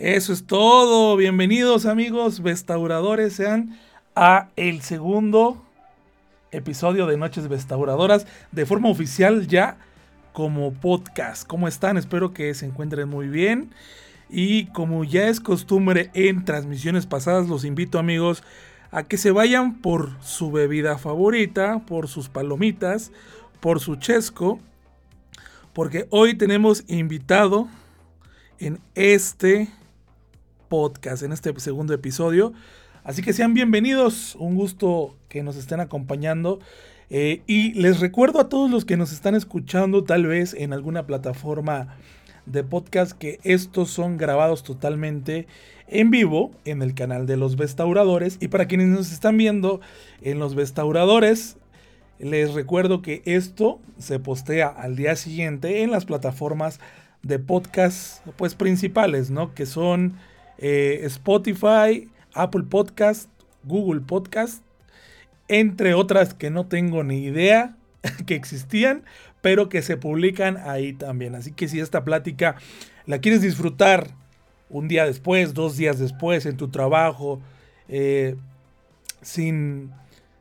Eso es todo. Bienvenidos amigos restauradores, sean a el segundo episodio de Noches Restauradoras de forma oficial ya como podcast. ¿Cómo están? Espero que se encuentren muy bien. Y como ya es costumbre en transmisiones pasadas, los invito amigos a que se vayan por su bebida favorita, por sus palomitas, por su chesco, porque hoy tenemos invitado en este podcast, en este segundo episodio. Así que sean bienvenidos, un gusto que nos estén acompañando. Eh, y les recuerdo a todos los que nos están escuchando tal vez en alguna plataforma de podcast que estos son grabados totalmente en vivo en el canal de los restauradores. Y para quienes nos están viendo en los restauradores, les recuerdo que esto se postea al día siguiente en las plataformas de podcast pues principales, ¿no? Que son eh, Spotify, Apple Podcast, Google Podcast, entre otras que no tengo ni idea que existían, pero que se publican ahí también. Así que si esta plática la quieres disfrutar un día después, dos días después, en tu trabajo, eh, sin,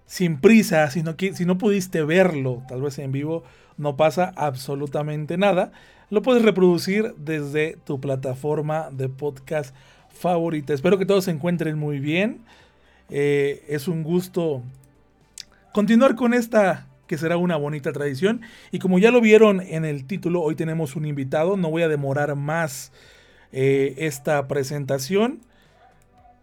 sin prisa, si no, si no pudiste verlo, tal vez en vivo, no pasa absolutamente nada. Lo puedes reproducir desde tu plataforma de podcast favorita. Espero que todos se encuentren muy bien. Eh, es un gusto continuar con esta que será una bonita tradición. Y como ya lo vieron en el título, hoy tenemos un invitado. No voy a demorar más eh, esta presentación.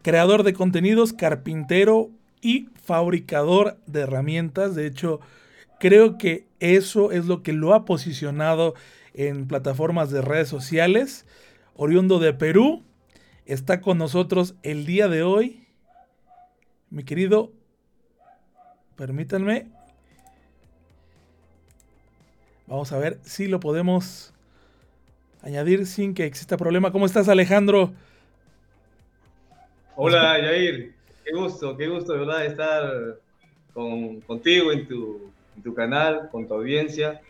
Creador de contenidos, carpintero y fabricador de herramientas. De hecho, creo que eso es lo que lo ha posicionado en plataformas de redes sociales. Oriundo de Perú, está con nosotros el día de hoy. Mi querido, permítanme. Vamos a ver si lo podemos añadir sin que exista problema. ¿Cómo estás, Alejandro? Hola, Yair. Qué gusto, qué gusto de verdad estar con, contigo en tu, en tu canal, con tu audiencia.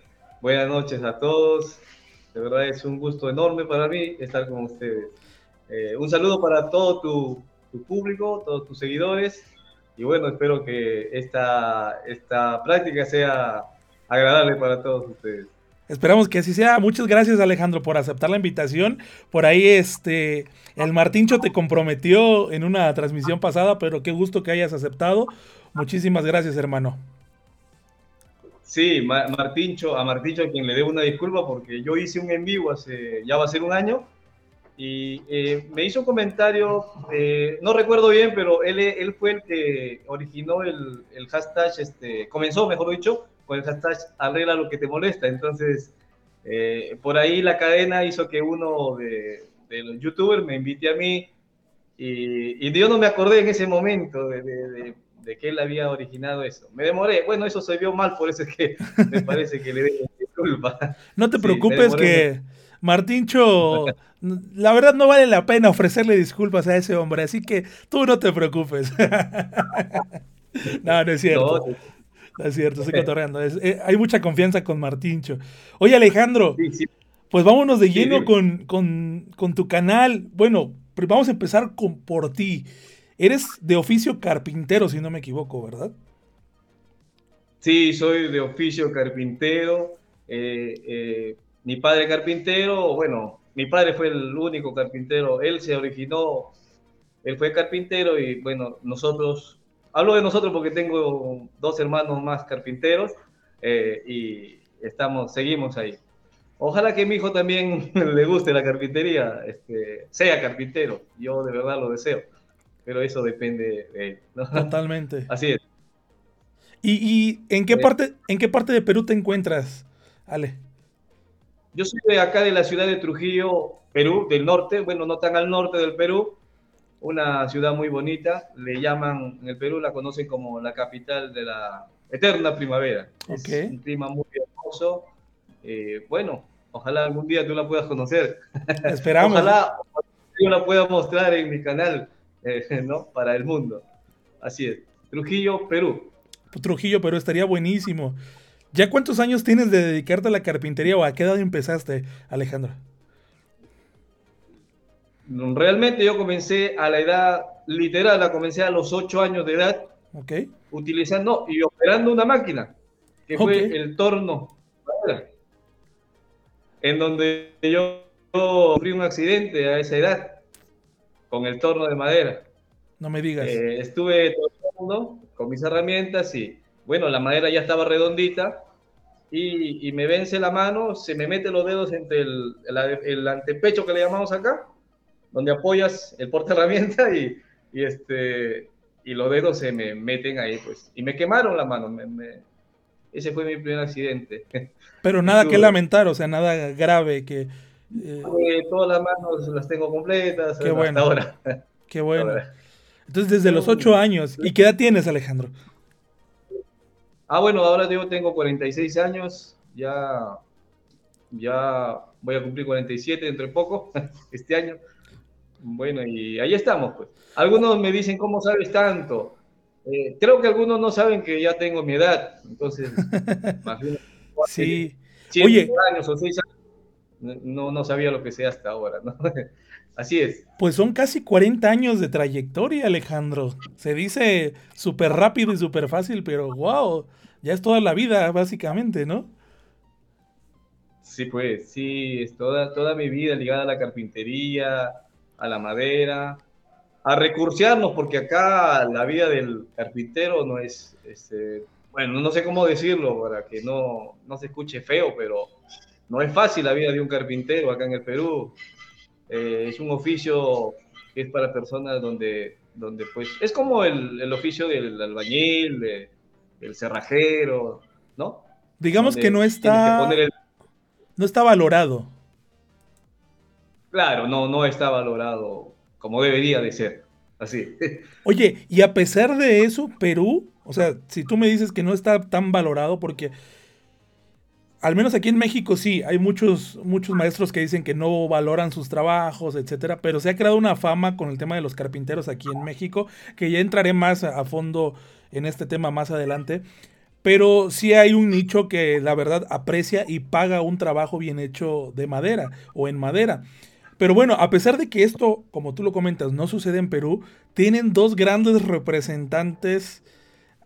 Buenas noches a todos. De verdad es un gusto enorme para mí estar con ustedes. Eh, un saludo para todo tu, público, todos tus seguidores. Y bueno, espero que esta, esta práctica sea agradable para todos ustedes. Esperamos que así sea. Muchas gracias Alejandro por aceptar la invitación. Por ahí este el Martincho te comprometió en una transmisión pasada, pero qué gusto que hayas aceptado. Muchísimas gracias, hermano. Sí, Martincho, a Martincho a quien le debo una disculpa porque yo hice un en vivo hace ya va a ser un año y eh, me hizo un comentario, eh, no recuerdo bien, pero él, él fue el que originó el, el, hashtag, este, comenzó, mejor dicho, con el hashtag arregla lo que te molesta. Entonces, eh, por ahí la cadena hizo que uno de, de, los youtubers me invite a mí y, y, yo no me acordé en ese momento de, de, de, que él había originado eso. Me demoré, bueno, eso se vio mal, por eso es que me parece que le doy disculpa. No te preocupes que... Martincho, la verdad no vale la pena ofrecerle disculpas a ese hombre, así que tú no te preocupes. no, no es cierto. No, es cierto, estoy cotorreando. Eh, hay mucha confianza con Martincho. Oye, Alejandro, pues vámonos de lleno con, con, tu canal. Bueno, vamos a empezar con, por ti. Eres de oficio carpintero, si no me equivoco, ¿verdad? Sí, soy de oficio carpintero. Eh, eh, mi padre carpintero, bueno, mi padre fue el único carpintero, él se originó, él fue carpintero y bueno, nosotros, hablo de nosotros porque tengo dos hermanos más carpinteros eh, y estamos, seguimos ahí. Ojalá que mi hijo también le guste la carpintería, este, sea carpintero, yo de verdad lo deseo, pero eso depende de él. Totalmente. Así es. ¿Y, en, qué eh. parte, en qué parte de Perú te encuentras, Ale? Yo soy de acá de la ciudad de Trujillo, Perú, del norte, bueno, no tan al norte del Perú, una ciudad muy bonita, le llaman, en el Perú la conocen como la capital de la eterna primavera. Es un clima muy hermoso. Eh, bueno, ojalá algún día tú la puedas conocer. Esperamos. ojalá yo la pueda mostrar en mi canal, eh, ¿no? Para el mundo. Así es. Trujillo, Perú. Trujillo, Perú, estaría buenísimo. ¿Ya cuántos años tienes de dedicarte a la carpintería o a qué edad empezaste, Alejandro? realmente yo comencé a la edad literal, la comencé a los 8 años de edad, okay. utilizando y operando una máquina, que fue el torno, en donde yo sufrí un accidente a esa edad con el torno de madera. No me digas. Eh, estuve todo con mis herramientas y bueno, la madera ya estaba redondita y, me vence la mano, se me mete los dedos entre el, el, antepecho que le llamamos acá, donde apoyas el porta herramienta y, y, este, y los dedos se me meten ahí, pues. Y me quemaron la mano. ese fue mi primer accidente. Pero nada que lamentar, o sea, nada grave que... Eh, todas las manos las tengo completas qué bueno. ahora. Qué bueno. Entonces, desde los ocho años. ¿Y qué edad tienes, Alejandro? Ah, bueno, ahora yo tengo 46 años, ya, ya voy a cumplir 47 dentro de poco, este año. Bueno, y ahí estamos, pues. Algunos me dicen, ¿cómo sabes tanto? Eh, creo que algunos no saben que ya tengo mi edad, entonces, sí. Oye, años o 6 años, no, no sabía lo que sé hasta ahora, ¿no? Así es. Pues son casi 40 años de trayectoria, Alejandro. Se dice súper rápido y súper fácil, pero wow, ya es toda la vida, básicamente, ¿no? Sí, pues, sí, es toda, toda mi vida ligada a la carpintería, a la madera, a recursearnos, porque acá la vida del carpintero no es, este, bueno, no sé cómo decirlo para que no, no se escuche feo, pero no es fácil la vida de un carpintero acá en el Perú. Eh, es un oficio que es para personas donde, donde pues, es como el, el oficio del albañil, de, del cerrajero, ¿no? Digamos que no está, no está valorado. Claro, no, no está valorado como debería de ser. Así. Oye, y a pesar de eso, Perú, o sea, si tú me dices que no está tan valorado porque al menos aquí en México sí, hay muchos, muchos maestros que dicen que no valoran sus trabajos, etcétera, pero se ha creado una fama con el tema de los carpinteros aquí en México, que ya entraré más a fondo en este tema más adelante. Pero sí hay un nicho que la verdad aprecia y paga un trabajo bien hecho de madera o en madera. Pero bueno, a pesar de que esto, como tú lo comentas, no sucede en Perú, tienen dos grandes representantes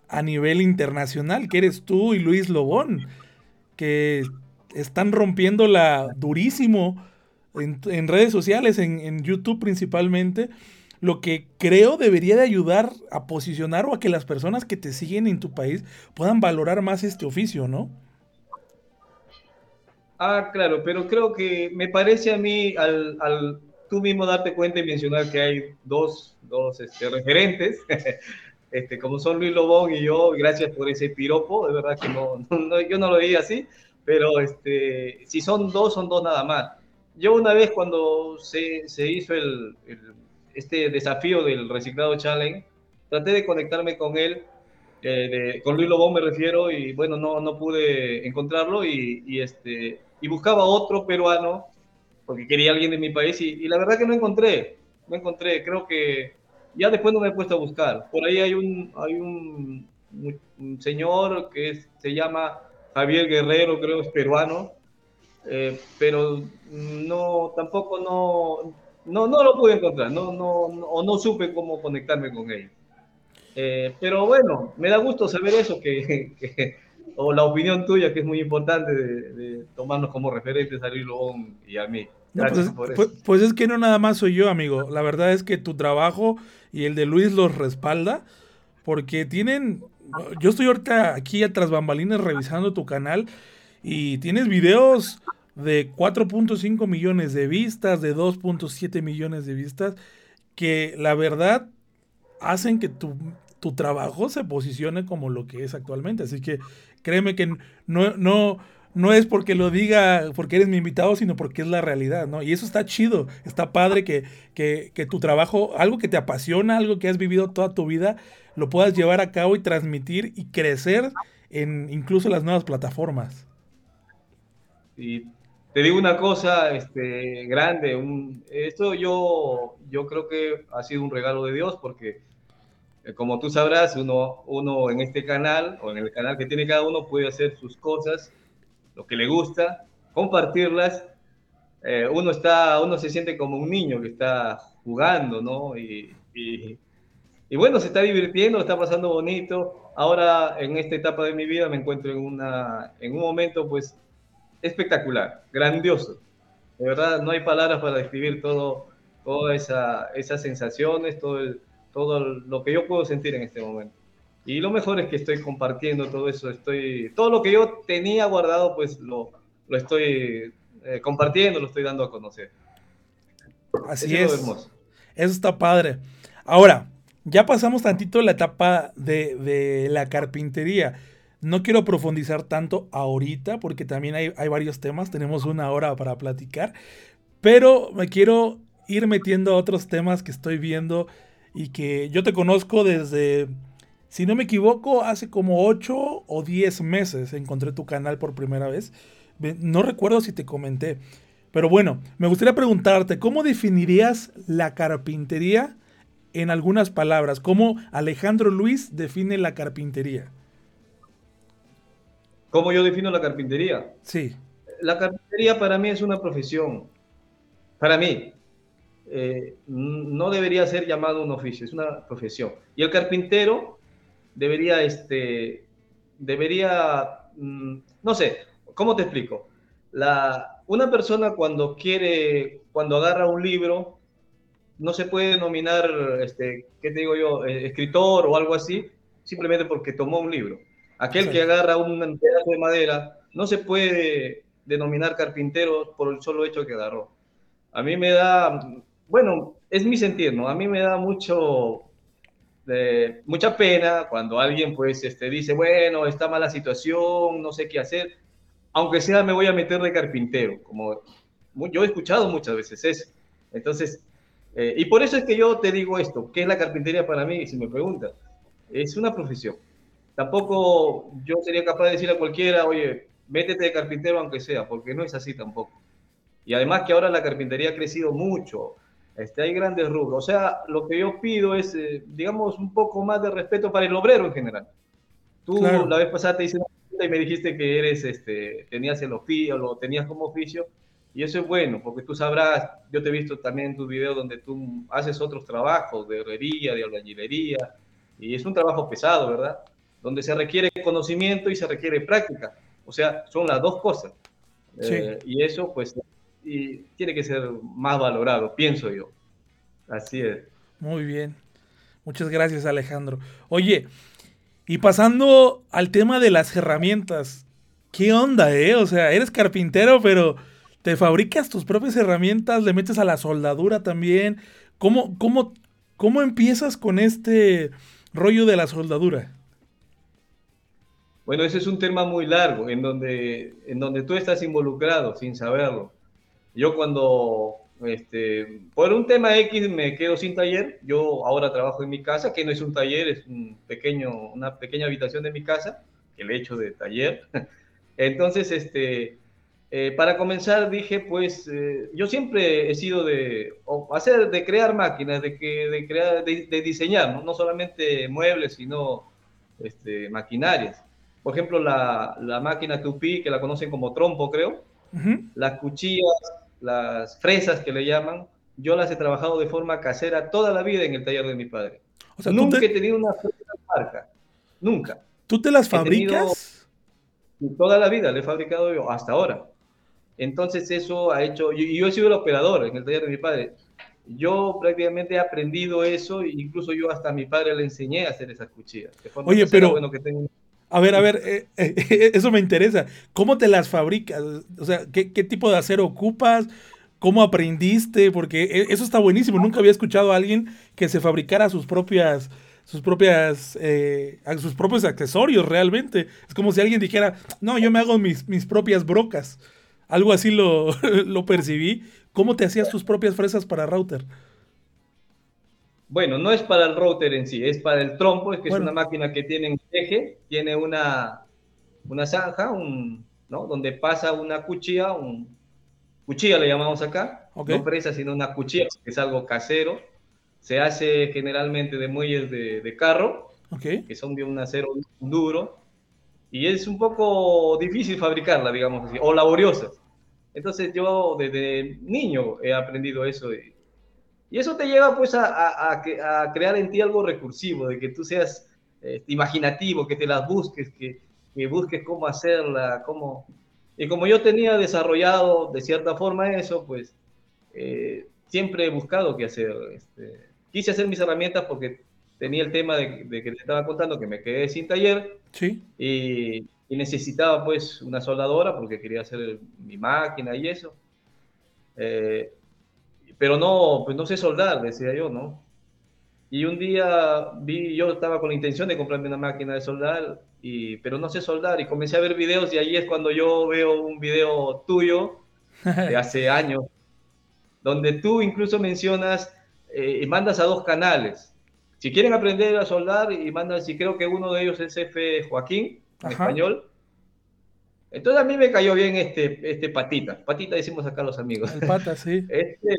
a nivel internacional, que eres tú y Luis Lobón que están rompiéndola durísimo en, redes sociales, en, YouTube principalmente, lo que creo debería de ayudar a posicionar o a que las personas que te siguen en tu país puedan valorar más este oficio, ¿no? Ah, claro, pero creo que me parece a mí, al, tú mismo darte cuenta y mencionar que hay dos, dos este, referentes, este, como son Luis Lobón y yo, gracias por ese piropo, de verdad que no, yo no lo veía así, pero este, si son dos, son dos nada más. Yo una vez cuando se, se hizo el, este desafío del Reciclado Challenge, traté de conectarme con él, eh, con Luis Lobón me refiero, y bueno, no, no pude encontrarlo y, y, este, y buscaba otro peruano, porque quería alguien de mi país, y, y la verdad que no encontré, no encontré, creo que ya después no me he puesto a buscar. Por ahí hay un, hay un, un señor que se llama Javier Guerrero, creo es peruano, eh, pero no, tampoco no, no, no lo pude encontrar, no, no, o no supe cómo conectarme con él. Eh, pero bueno, me da gusto saber eso, que, o la opinión tuya, que es muy importante de, tomarnos como referentes a Luis y a mí. Pues, pues, pues, es que no nada más soy yo, amigo. La verdad es que tu trabajo y el de Luis los respalda porque tienen... Yo estoy ahorita aquí a tras bambalinas revisando tu canal y tienes videos de 4.5 millones de vistas, de 2.7 millones de vistas, que la verdad hacen que tu, tu, trabajo se posicione como lo que es actualmente. Así que créeme que no, no, no es porque lo diga, porque eres mi invitado, sino porque es la realidad, ¿no? Y eso está chido, está padre que, que, que, tu trabajo, algo que te apasiona, algo que has vivido toda tu vida, lo puedas llevar a cabo y transmitir y crecer en incluso las nuevas plataformas. Y te digo una cosa este, grande, un, esto yo, yo creo que ha sido un regalo de Dios porque eh, como tú sabrás, uno, uno en este canal o en el canal que tiene cada uno puede hacer sus cosas lo que le gusta, compartirlas eh, uno, está, uno se siente como un niño que está jugando, ¿no? Y, y, bueno, se está divirtiendo, está pasando bonito. Ahora, en esta etapa de mi vida, me encuentro en, una, en un momento, pues, espectacular, grandioso. De verdad, no hay palabras para describir todo, todas esa, esas sensaciones, todo, todo lo que yo puedo sentir en este momento. Y lo mejor es que estoy compartiendo todo eso, estoy, todo lo que yo tenía guardado, pues lo, lo estoy eh, compartiendo, lo estoy dando a conocer. Así es. Eso está padre. Ahora, ya pasamos tantito la etapa de, de, la carpintería. No quiero profundizar tanto ahorita porque también hay, hay varios temas, tenemos una hora para platicar, pero me quiero ir metiendo a otros temas que estoy viendo y que yo te conozco desde, si no me equivoco, hace como 8 o 10 meses encontré tu canal por primera vez. No recuerdo si te comenté. Pero bueno, me gustaría preguntarte, ¿cómo definirías la carpintería en algunas palabras? ¿Cómo Alejandro Luis define la carpintería? ¿Cómo yo defino la carpintería? Sí. La carpintería para mí es una profesión. Para mí. Eh, no debería ser llamado un oficio, es una profesión. Y el carpintero debería, este, debería, mm, no sé, ¿cómo te explico? La, una persona cuando quiere, cuando agarra un libro, no se puede denominar, este, ¿qué te digo yo?, eh, escritor o algo así, simplemente porque tomó un libro. Aquel que agarra un pedazo de madera no se puede denominar carpintero por el solo hecho que agarró. A mí me da, bueno, es mi sentir, ¿no? A mí me da mucho, mucha pena cuando alguien pues este, dice, bueno, está mala situación, no sé qué hacer, aunque sea me voy a meter de carpintero, como yo he escuchado muchas veces eso. Entonces, eh, y por eso es que yo te digo esto, ¿qué es la carpintería para mí? Si me preguntas, es una profesión tampoco yo sería capaz de decir a cualquiera, oye, métete de carpintero aunque sea, porque no es así tampoco. Y además que ahora la carpintería ha crecido mucho, este, hay grandes rubros. O sea, lo que yo pido es, eh, digamos, un poco más de respeto para el obrero en general. Tú la vez pasada te hice una pregunta y me dijiste que eres, este, tenías el oficio, lo tenías como oficio, y eso es bueno, porque tú sabrás, yo te he visto también en tus videos donde tú haces otros trabajos de herrería, de albañilería, y es un trabajo pesado, ¿verdad? donde se requiere conocimiento y se requiere práctica. O sea, son las dos cosas. Eh, y eso, pues, y tiene que ser más valorado, pienso yo. Así es. Muy bien. Muchas gracias, Alejandro. Oye, y pasando al tema de las herramientas, ¿qué onda, eh? O sea, eres carpintero, pero te fabricas tus propias herramientas, le metes a la soldadura también. ¿Cómo, cómo, cómo empiezas con este rollo de la soldadura? Bueno, ese es un tema muy largo, en donde, en donde tú estás involucrado sin saberlo. Yo cuando, este, por un tema X me quedo sin taller, yo ahora trabajo en mi casa, que no es un taller, es un pequeño, una pequeña habitación de mi casa, que le he hecho de taller. Entonces, este, eh, para comenzar dije, pues eh, yo siempre he sido de hacer, de crear máquinas, de, que, de, crear, de, diseñar, ¿no? ¿no? solamente muebles, sino este, maquinarias por ejemplo, la, la máquina Tupi, que la conocen como trompo, creo, las cuchillas, las fresas que le llaman, yo las he trabajado de forma casera toda la vida en el taller de mi padre. O sea, nunca he tenido una marca, nunca. ¿Tú te las fabricas? toda la vida le he fabricado yo, hasta ahora. Entonces eso ha hecho, y yo, he sido el operador en el taller de mi padre. Yo prácticamente he aprendido eso, e incluso yo hasta a mi padre le enseñé a hacer esas cuchillas. Oye, pero, bueno que tengo a ver, a ver, eh, eh, eso me interesa. ¿Cómo te las fabricas? O sea, ¿qué, tipo de acero ocupas? ¿Cómo aprendiste? Porque eh, eso está buenísimo. Nunca había escuchado a alguien que se fabricara sus propias, sus propias, sus propios accesorios realmente. Es como si alguien dijera, no, yo me hago mis, mis propias brocas. Algo así lo, lo percibí. ¿Cómo te hacías tus propias fresas para router? Bueno, no es para el router en sí, es para el trompo, es que es una máquina que tiene un eje, tiene una, una zanja, un, ¿no? donde pasa una cuchilla, un, cuchilla le llamamos acá, no presa, sino una cuchilla, que es algo casero. Se hace generalmente de muelles de, de carro, que son de un acero duro, y es un poco difícil fabricarla, digamos así, o laboriosa. Entonces yo desde niño he aprendido eso. Y, eso te lleva pues a, a, crear en ti algo recursivo, de que tú seas este, imaginativo, que te las busques, que, que, busques cómo hacerla, cómo... Y como yo tenía desarrollado de cierta forma eso, pues eh, siempre he buscado qué hacer. Este, quise hacer mis herramientas porque tenía el tema de, que te estaba contando que me quedé sin taller. Sí. Y, necesitaba pues una soldadora porque quería hacer mi máquina y eso. Eh, pero no, pues no sé soldar, decía yo, ¿no? Y un día vi, yo estaba con la intención de comprarme una máquina de soldar, y, pero no sé soldar y comencé a ver videos y ahí es cuando yo veo un video tuyo de hace años, donde tú incluso mencionas eh, y mandas a dos canales. Si quieren aprender a soldar y mandan, si creo que uno de ellos es F. Joaquín, en español. Entonces a mí me cayó bien este, este patita. Patita decimos acá los amigos. El pata, sí. Este,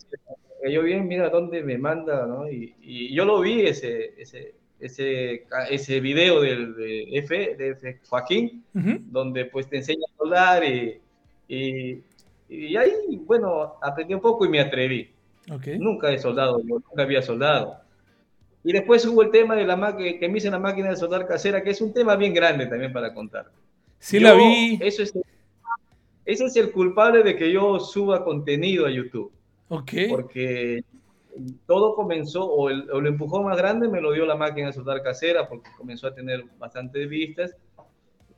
cayó bien, mira dónde me manda, ¿no? Y, y yo lo vi ese, ese, ese, ese video del, de, F, de F Joaquín, donde pues te enseña a soldar y, y, y, ahí, bueno, aprendí un poco y me atreví. Okay. Nunca he soldado, yo nunca había soldado. Y después hubo el tema de la máquina, que me hice la máquina de soldar casera, que es un tema bien grande también para contar. Sí, la vi. Eso es, ese es el culpable de que yo suba contenido a YouTube. Ok. Porque todo comenzó, o, el, lo empujó más grande me lo dio la máquina de soldar casera, porque comenzó a tener bastantes vistas.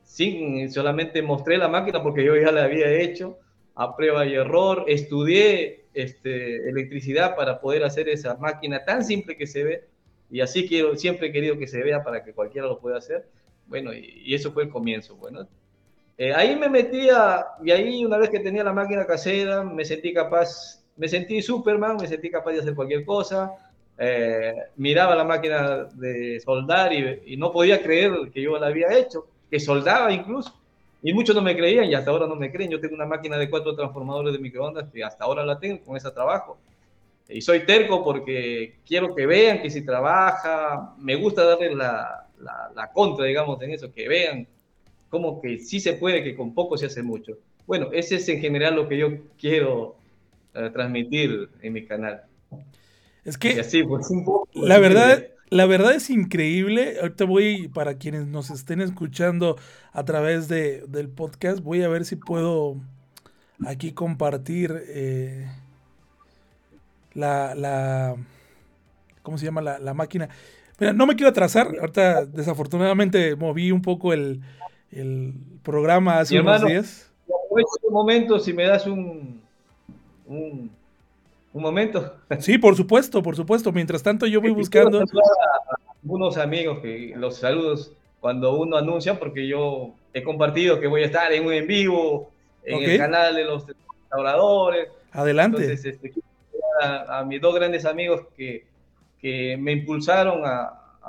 Sin, solamente mostré la máquina porque yo ya la había hecho a prueba y error. Estudié este, electricidad para poder hacer esa máquina tan simple que se ve y así quiero, siempre he querido que se vea para que cualquiera lo pueda hacer. Bueno, y, eso fue el comienzo. Bueno, eh, ahí me metía, y ahí una vez que tenía la máquina casera, me sentí capaz, me sentí Superman, me sentí capaz de hacer cualquier cosa. Eh, miraba la máquina de soldar y, y, no podía creer que yo la había hecho, que soldaba incluso. Y muchos no me creían y hasta ahora no me creen. Yo tengo una máquina de cuatro transformadores de microondas que hasta ahora la tengo, con ese trabajo. Y soy terco porque quiero que vean que si trabaja, me gusta darle la, la, contra, digamos, en eso, que vean como que sí se puede, que con poco se hace mucho. Bueno, ese es en general lo que yo quiero eh, transmitir en mi canal. Es que así, pues, un poco, la verdad, la verdad es increíble. Ahorita voy, para quienes nos estén escuchando a través de, del podcast, voy a ver si puedo aquí compartir eh, la, la, ¿cómo se llama? La, máquina. Mira, no me quiero atrasar, ahorita desafortunadamente moví un poco el, el programa hace unos días. Un momento, si me das un, un, momento. Sí, por supuesto, por supuesto. Mientras tanto yo voy buscando... A algunos amigos que los saludos cuando uno anuncia, porque yo he compartido que voy a estar en un en vivo, en el canal de los restauradores. Adelante. Entonces, este, a, mis dos grandes amigos que, que me impulsaron a,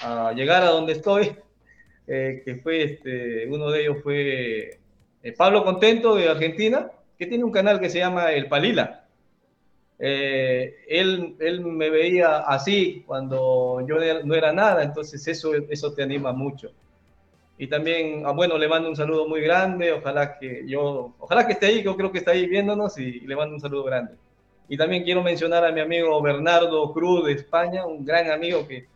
a, llegar a donde estoy, eh, que fue este, uno de ellos fue eh, Pablo Contento de Argentina, que tiene un canal que se llama El Palila. Eh, él, él me veía así cuando yo no era nada, entonces eso, eso te anima mucho. Y también, ah, bueno, le mando un saludo muy grande, ojalá que yo, ojalá que esté ahí, yo creo que está ahí viéndonos y le mando un saludo grande. Y también quiero mencionar a mi amigo Bernardo Cruz de España, un gran amigo que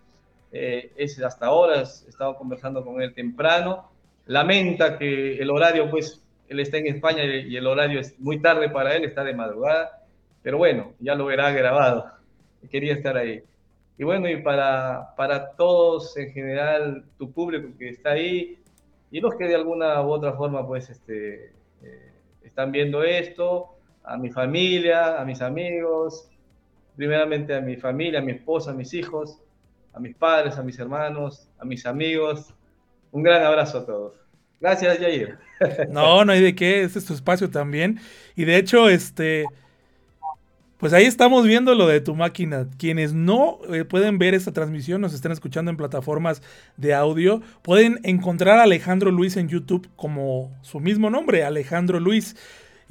eh, es hasta ahora, he estado conversando con él temprano. Lamenta que el horario, pues, él está en España y el horario es muy tarde para él, está de madrugada. Pero bueno, ya lo verá grabado. Quería estar ahí. Y bueno, y para, para todos en general, tu público que está ahí y los que de alguna u otra forma, pues, este, eh, están viendo esto, a mi familia, a mis amigos, primeramente a mi familia, a mi esposa, a mis hijos, a mis padres, a mis hermanos, a mis amigos. Un gran abrazo a todos. Gracias, Jair. No, no hay de qué, este es tu espacio también. Y de hecho, este, pues ahí estamos viendo lo de tu máquina. Quienes no eh, pueden ver esta transmisión, nos están escuchando en plataformas de audio, pueden encontrar a Alejandro Luis en YouTube como su mismo nombre, Alejandro Luis.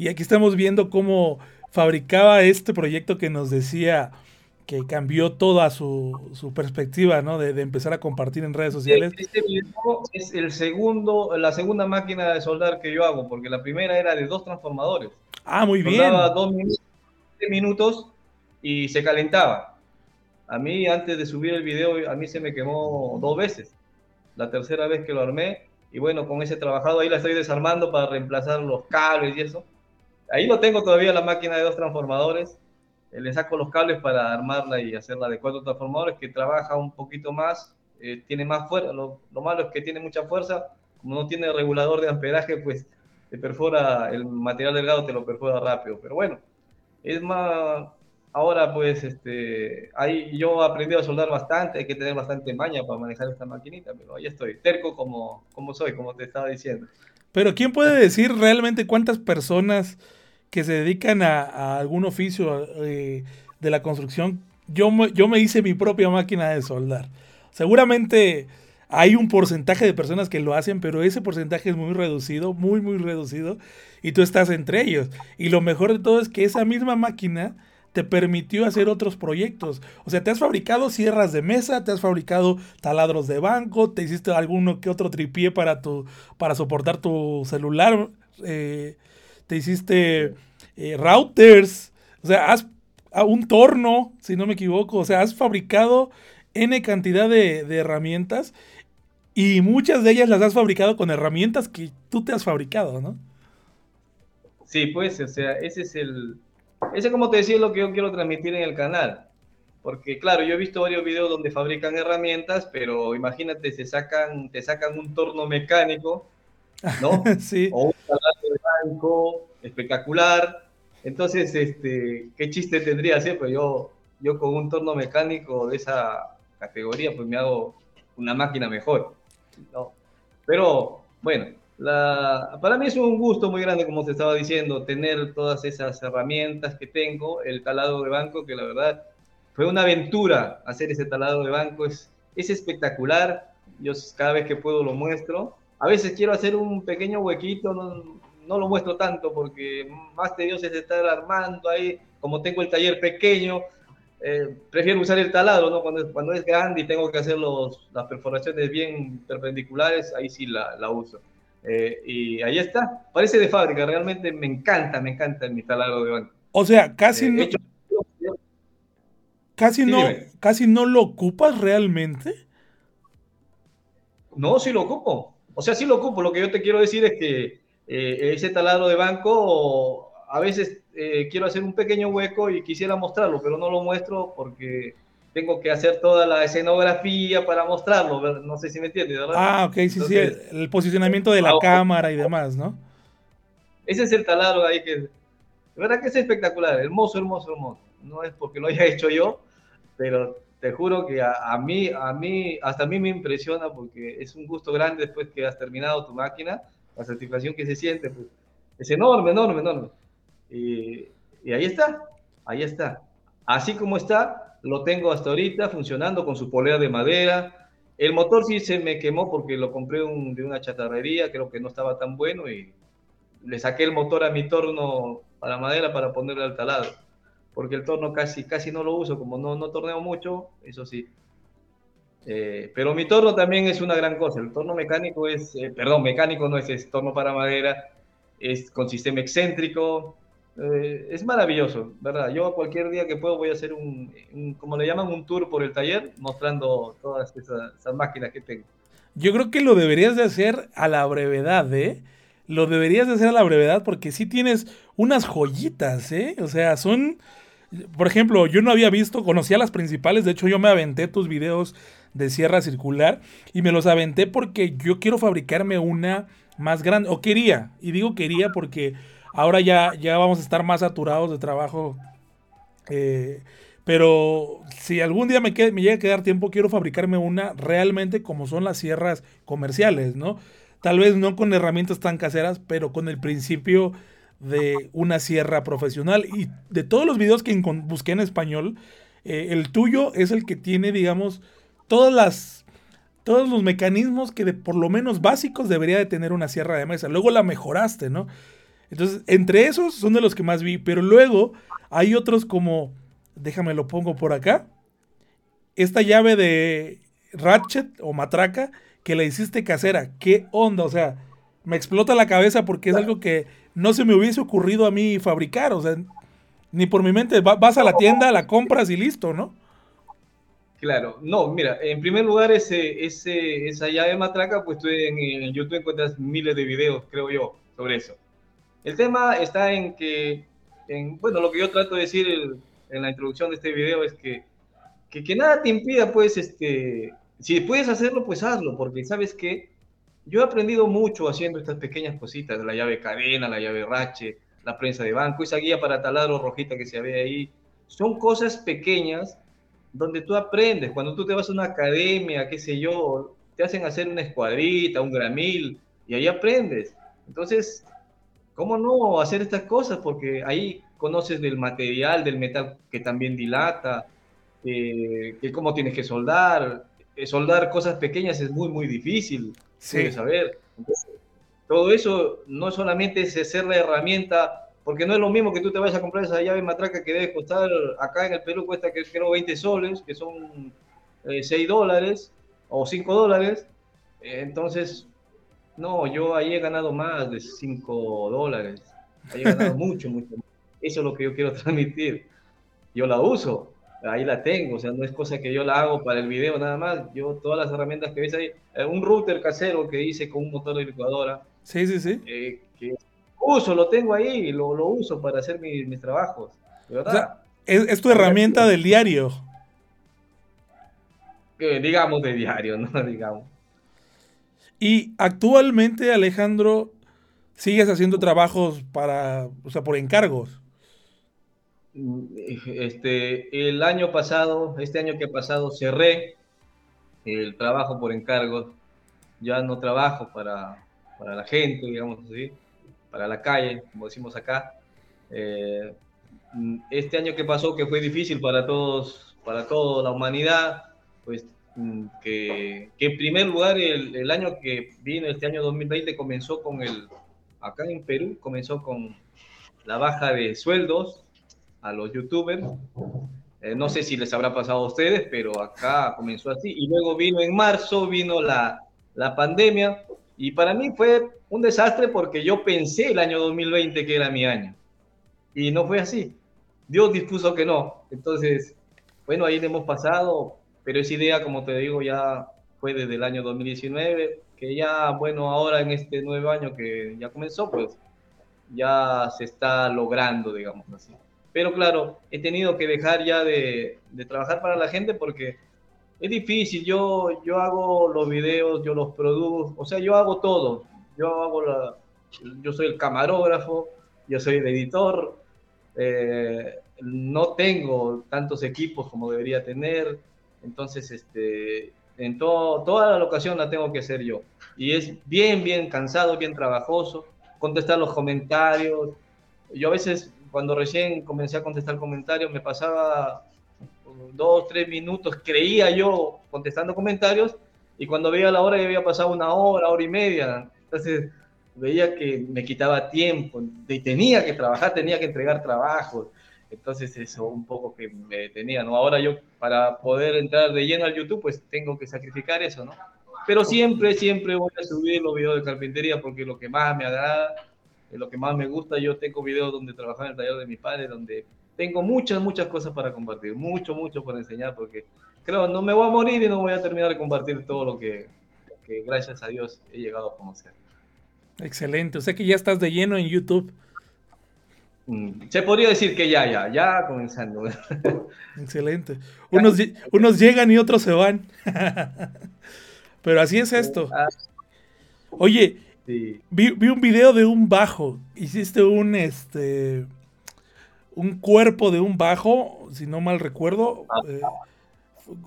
Y aquí estamos viendo cómo fabricaba este proyecto que nos decía que cambió toda su, perspectiva, ¿no? De, empezar a compartir en redes sociales. Este video es el segundo, la segunda máquina de soldar que yo hago, porque la primera era de dos transformadores. Ah, muy bien. Soldaba dos minutos, y se calentaba. A mí, antes de subir el video, a mí se me quemó dos veces. La tercera vez que lo armé, y bueno, con ese trabajado ahí la estoy desarmando para reemplazar los cables y eso. Ahí lo tengo todavía la máquina de dos transformadores. Eh, le saco los cables para armarla y hacerla de cuatro transformadores que trabaja un poquito más, eh, tiene más fuerza, lo, malo es que tiene mucha fuerza, como no tiene regulador de amperaje, pues te perfora, el material delgado te lo perfora rápido, pero bueno, es más, ahora pues este, ahí yo he aprendido a soldar bastante, hay que tener bastante maña para manejar esta maquinita, pero ahí estoy, terco como, como soy, como te estaba diciendo. Pero ¿quién puede decir realmente cuántas personas que se dedican a, algún oficio eh, de la construcción, yo me, yo me hice mi propia máquina de soldar. Seguramente hay un porcentaje de personas que lo hacen, pero ese porcentaje es muy reducido, muy, muy reducido, y tú estás entre ellos. Y lo mejor de todo es que esa misma máquina te permitió hacer otros proyectos. O sea, te has fabricado sierras de mesa, te has fabricado taladros de banco, te hiciste alguno que otro tripié para, tu, para soportar tu celular. Eh, te hiciste eh, routers, o sea, has un torno, si no me equivoco, o sea, has fabricado N cantidad de, herramientas y muchas de ellas las has fabricado con herramientas que tú te has fabricado, ¿no? Sí, pues, o sea, ese es el, ese como te decía es lo que yo quiero transmitir en el canal. Porque claro, yo he visto varios videos donde fabrican herramientas, pero imagínate, se sacan, te sacan un torno mecánico ¿no? sí. O un salario espectacular. Entonces, este, ¿qué chiste tendría hacer? Pues yo, yo con un torno mecánico de esa categoría, pues me hago una máquina mejor. ¿no? Pero, bueno, la, para mí es un gusto muy grande, como te estaba diciendo, tener todas esas herramientas que tengo, el talado de banco, que la verdad fue una aventura hacer ese talado de banco, es, es espectacular, yo cada vez que puedo lo muestro, a veces quiero hacer un pequeño huequito, lo muestro tanto porque más tedioso es estar armando ahí, como tengo el taller pequeño, eh, prefiero usar el taladro, ¿no? Cuando, cuando es grande y tengo que hacer los, las perforaciones bien perpendiculares, ahí sí la, la uso. Eh, y ahí está, parece de fábrica, realmente me encanta, me encanta mi taladro de banco. O sea, casi eh, no... casi, no casi no lo ocupas realmente. No, sí lo ocupo. O sea, sí lo ocupo. Lo que yo te quiero decir es que eh, ese taladro de banco, a veces eh, quiero hacer un pequeño hueco y quisiera mostrarlo, pero no lo muestro porque tengo que hacer toda la escenografía para mostrarlo. No sé si me entiendes, ¿verdad? Ah, ok, sí, sí. El, posicionamiento de la cámara y demás, ¿no? Ese es el taladro ahí que. De verdad que es espectacular, hermoso, hermoso, hermoso. No es porque lo haya hecho yo, pero te juro que a, mí, a mí, hasta a mí me impresiona porque es un gusto grande después que has terminado tu máquina, la satisfacción que se siente, pues, es enorme, enorme, enorme. Y, y, ahí está, ahí está. Así como está, lo tengo hasta ahorita funcionando con su polea de madera. El motor sí se me quemó porque lo compré de una chatarrería, creo que no estaba tan bueno y le saqué el motor a mi torno para madera para ponerle al taladro porque el torno casi, casi no lo uso, como no, no torneo mucho, eso sí. Eh, pero mi torno también es una gran cosa. El torno mecánico es, eh, perdón, mecánico no es, es, torno para madera, es con sistema excéntrico, eh, es maravilloso, ¿verdad? Yo cualquier día que puedo voy a hacer un, como le llaman, un tour por el taller, mostrando todas esas, esas, máquinas que tengo. Yo creo que lo deberías de hacer a la brevedad, ¿eh? Lo deberías de hacer a la brevedad porque sí tienes unas joyitas, ¿eh? O sea, son por ejemplo, yo no había visto, conocía las principales, de hecho yo me aventé tus videos de sierra circular y me los aventé porque yo quiero fabricarme una más grande, o quería, y digo quería porque ahora ya, ya vamos a estar más saturados de trabajo. Eh, pero si algún día me, me llega a quedar tiempo, quiero fabricarme una realmente como son las sierras comerciales, ¿no? Tal vez no con herramientas tan caseras, pero con el principio de una sierra profesional. Y de todos los videos que busqué en español, eh, el tuyo es el que tiene, digamos, todas las, todos los mecanismos que por lo menos básicos debería de tener una sierra de mesa. Luego la mejoraste, ¿no? Entonces, entre esos son de los que más vi, pero luego hay otros como déjame lo pongo por acá. Esta llave de ratchet o matraca que le hiciste casera, ¿qué onda? O sea, me explota la cabeza porque es algo que no se me hubiese ocurrido a mí fabricar, o sea, ni por mi mente, vas a la tienda, la compras y listo, ¿no? Claro, no, mira, en primer lugar, ese, ese, esa llave matraca, pues tú en, YouTube encuentras miles de videos, creo yo, sobre eso. El tema está en que, en, bueno, lo que yo trato de decir en la introducción de este video es que, que, que, nada te impida, pues, este, si puedes hacerlo, pues hazlo, porque sabes que yo he aprendido mucho haciendo estas pequeñas cositas, la llave cadena, la llave rache, la prensa de banco, esa guía para taladro rojita que se ve ahí. Son cosas pequeñas donde tú aprendes. Cuando tú te vas a una academia, qué sé yo, te hacen hacer una escuadrita, un gramil, y ahí aprendes. Entonces, ¿cómo no hacer estas cosas? Porque ahí conoces del material, del metal que también dilata, eh, que cómo tienes que soldar. Eh, soldar cosas pequeñas es muy, muy difícil, sí. saber. todo eso no solamente es ser la herramienta porque no es lo mismo que tú te vayas a comprar esa llave matraca que debe costar, acá en el Perú cuesta que creo 20 soles, que son 6 eh, dólares o 5 dólares. entonces, no, yo ahí he ganado más de 5 dólares. Ahí he ganado mucho, mucho. Eso es lo que yo quiero transmitir. Yo la uso, ahí la tengo, o sea, no es cosa que yo la hago para el video nada más. Yo todas las herramientas que ves ahí, eh, un router casero que hice con un motor de licuadora. Sí, sí, sí. Eh, que uso, lo tengo ahí, lo, lo uso para hacer mis trabajos. es, tu herramienta del diario. digamos de diario, ¿no? Digamos. Y actualmente, Alejandro, sigues haciendo trabajos para, o sea, por encargos. Este, el año pasado, este año que ha pasado, cerré el trabajo por encargos. Ya no trabajo para, para la gente, digamos así para la calle, como decimos acá. Eh, este año que pasó, que fue difícil para todos, para toda la humanidad, pues mm, que, en primer lugar el, el, año que vino, este año 2020, comenzó con el, acá en Perú, comenzó con la baja de sueldos a los youtubers. Eh, no sé si les habrá pasado a ustedes, pero acá comenzó así. Y luego vino en marzo, vino la, la pandemia. Y para mí fue un desastre porque yo pensé el año 2020 que era mi año. Y no fue así. Dios dispuso que no. Entonces, bueno, ahí le hemos pasado, pero esa idea, como te digo, ya fue desde el año 2019, que ya, bueno, ahora en este nuevo año que ya comenzó, pues ya se está logrando, digamos así. Pero claro, he tenido que dejar ya de, de trabajar para la gente porque es difícil. Yo, yo hago los videos, yo los produzco, o sea, yo hago todo yo hago la, yo soy el camarógrafo, yo soy el editor, eh, no tengo tantos equipos como debería tener, entonces este, en todo, toda la locación la tengo que hacer yo. Y es bien, bien cansado, bien trabajoso, contestar los comentarios. Yo a veces, cuando recién comencé a contestar comentarios, me pasaba dos, tres minutos, creía yo contestando comentarios, y cuando veía la hora ya había pasado una hora, hora y media. Entonces veía que me quitaba tiempo, y tenía que trabajar, tenía que entregar trabajos. Entonces eso un poco que me detenía, ¿no? Ahora yo para poder entrar de lleno al YouTube, pues tengo que sacrificar eso, ¿no? Pero siempre, siempre voy a subir los videos de carpintería porque lo que más me agrada, lo que más me gusta. Yo tengo videos donde trabajaba en el taller de mi padre, donde tengo muchas, muchas cosas para compartir, mucho, mucho para enseñar, porque creo, no me voy a morir y no voy a terminar de compartir todo lo que, que gracias a Dios he llegado a conocer. Excelente, o sea que ya estás de lleno en YouTube. Mm, se podría decir que ya, ya, ya comenzando. Excelente. Unos, unos llegan y otros se van. Pero así es esto. Ah. Oye, vi, un video de un bajo. Hiciste un este un cuerpo de un bajo, si no mal recuerdo. Eh,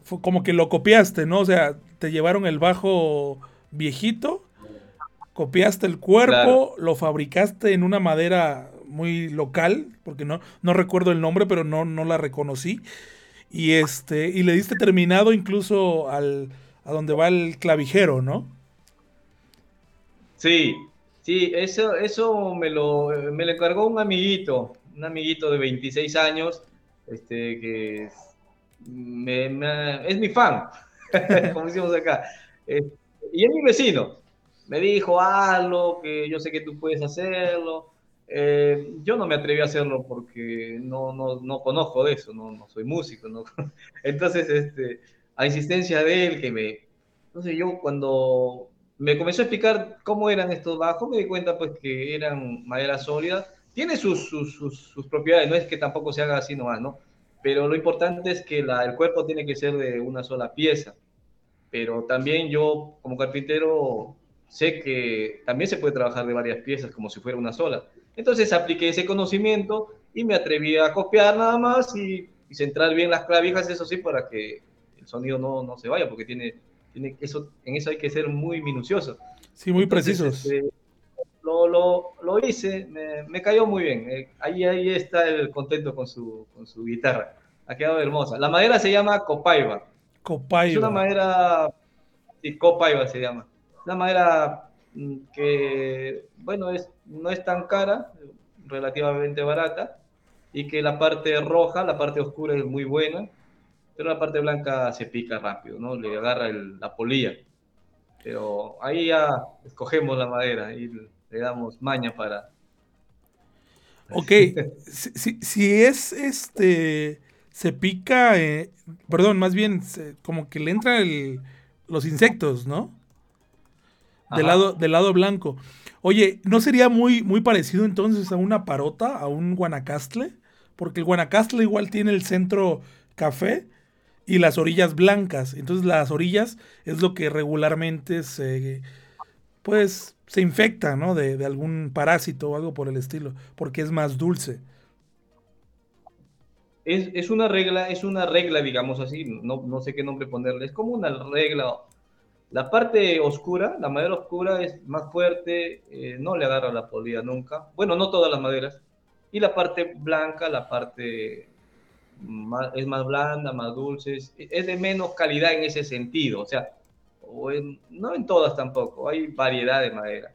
fue como que lo copiaste, ¿no? O sea, te llevaron el bajo viejito copiaste el cuerpo, lo fabricaste en una madera muy local, porque no, no recuerdo el nombre, pero no, no la reconocí. Y este, y le diste terminado incluso al, a donde va el clavijero, ¿no? Sí, sí, eso, eso me lo, me lo encargó un amiguito, un amiguito de 26 años. este, que es, es mi fan, como decimos acá. y es mi vecino. Me dijo, hazlo, que yo sé que tú puedes hacerlo. Eh, yo no me atreví a hacerlo porque no, no, no conozco de eso, no, no, soy músico. ¿no? Entonces, este, a insistencia de él, que me... Entonces yo cuando me comenzó a explicar cómo eran estos bajos, me di cuenta pues que eran madera sólida. Tiene sus, sus, sus, propiedades, no es que tampoco se haga así nomás, ¿no? Pero lo importante es que la, el cuerpo tiene que ser de una sola pieza. Pero también yo, como carpintero, sé que también se puede trabajar de varias piezas como si fuera una sola. Entonces apliqué ese conocimiento y me atreví a copiar nada más y, centrar bien las clavijas, eso sí, para que el sonido no, no se vaya, porque tiene, tiene eso, en eso hay que ser muy minucioso. Sí, muy precisos. Este, lo, lo, lo, hice, me, me, cayó muy bien. Eh, ahí, ahí está el contento con su, con su guitarra. Ha quedado hermosa. La madera se llama copaiba. Copaiba. Es una madera, sí, copaiba se llama una madera mm, que, bueno, es, no es tan cara, relativamente barata, y que la parte roja, la parte oscura es muy buena, pero la parte blanca se pica rápido, ¿no? Le agarra la polilla. Pero ahí ya escogemos la madera y le damos maña para... Ok, si, si, es este, se pica, eh, perdón, más bien como que le entran los insectos, ¿no? del lado, del lado blanco. Oye, ¿no sería muy, muy parecido entonces a una parota, a un guanacastle? Porque el guanacastle igual tiene el centro café y las orillas blancas. Entonces las orillas es lo que regularmente se, pues, se infecta, ¿no? De, algún parásito o algo por el estilo, porque es más dulce. Es, es, una regla, es una regla, digamos así, no, no sé qué nombre ponerle, es como una regla la parte oscura, la madera oscura es más fuerte, eh, no le agarra la polilla nunca. Bueno, no todas las maderas. Y la parte blanca, la parte es más blanda, más dulce, es, de menos calidad en ese sentido. O sea, no en todas tampoco, hay variedad de madera.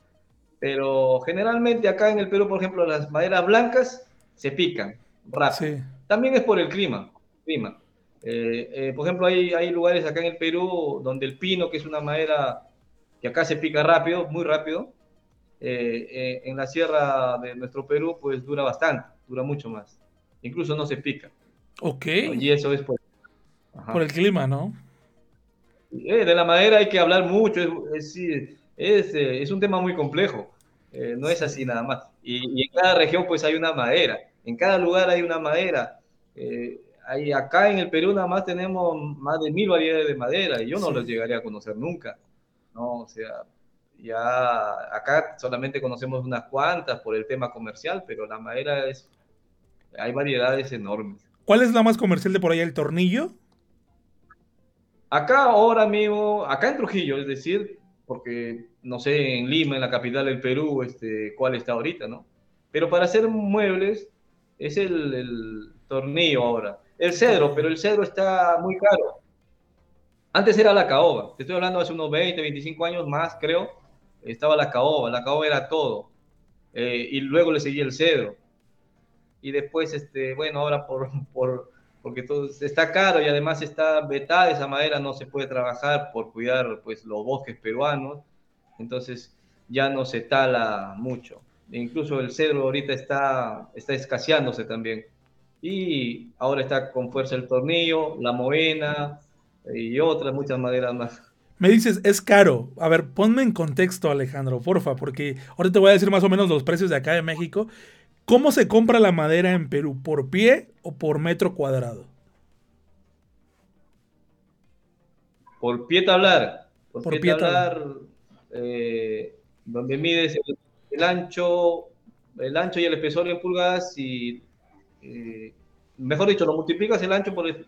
Pero generalmente acá en el Perú, por ejemplo, las maderas blancas se pican rápido. También es por el clima. clima. Eh, eh, por ejemplo, hay, hay lugares acá en el Perú donde el pino, que es una madera que acá se pica rápido, muy rápido, eh, en la sierra de nuestro Perú, pues dura bastante, dura mucho más. Incluso no se pica. Ok. Y eso es por, por el clima, ¿no? De la madera hay que hablar mucho, es, es, es un tema muy complejo, no es así nada más. Y, y, en cada región pues hay una madera, en cada lugar hay una madera acá en el Perú nada más tenemos más de mil variedades de madera y yo no los llegaría a conocer nunca. ¿no? O sea, ya acá solamente conocemos unas cuantas por el tema comercial, pero la madera es, hay variedades enormes. ¿Cuál es la más comercial de por allá, el tornillo? Acá ahora mismo, acá en Trujillo, es decir, porque no sé en Lima, en la capital del Perú, este, cuál está ahorita, ¿no? Pero para hacer muebles es el, el tornillo ahora el cedro, pero el cedro está muy caro. Antes era la caoba, te estoy hablando hace unos 20, 25 años más, creo, estaba la caoba, la caoba era todo. Eh, y luego le seguía el cedro. Y después, este, bueno, ahora por, por, porque todo está caro y además está vetada esa madera, no se puede trabajar por cuidar pues, los bosques peruanos, entonces ya no se tala mucho. incluso el cedro ahorita está, está escaseándose también y ahora está con fuerza el tornillo, la moena y otras muchas maderas más. Me dices, es caro. A ver, ponme en contexto, Alejandro, porfa, porque ahora te voy a decir más o menos los precios de acá de México. ¿Cómo se compra la madera en Perú? ¿Por pie o por metro cuadrado? Por pie tablar. Por, pie, tablar, eh, donde mides el, el, ancho, el ancho y el espesor en pulgadas y eh, mejor dicho, lo multiplicas el ancho por el,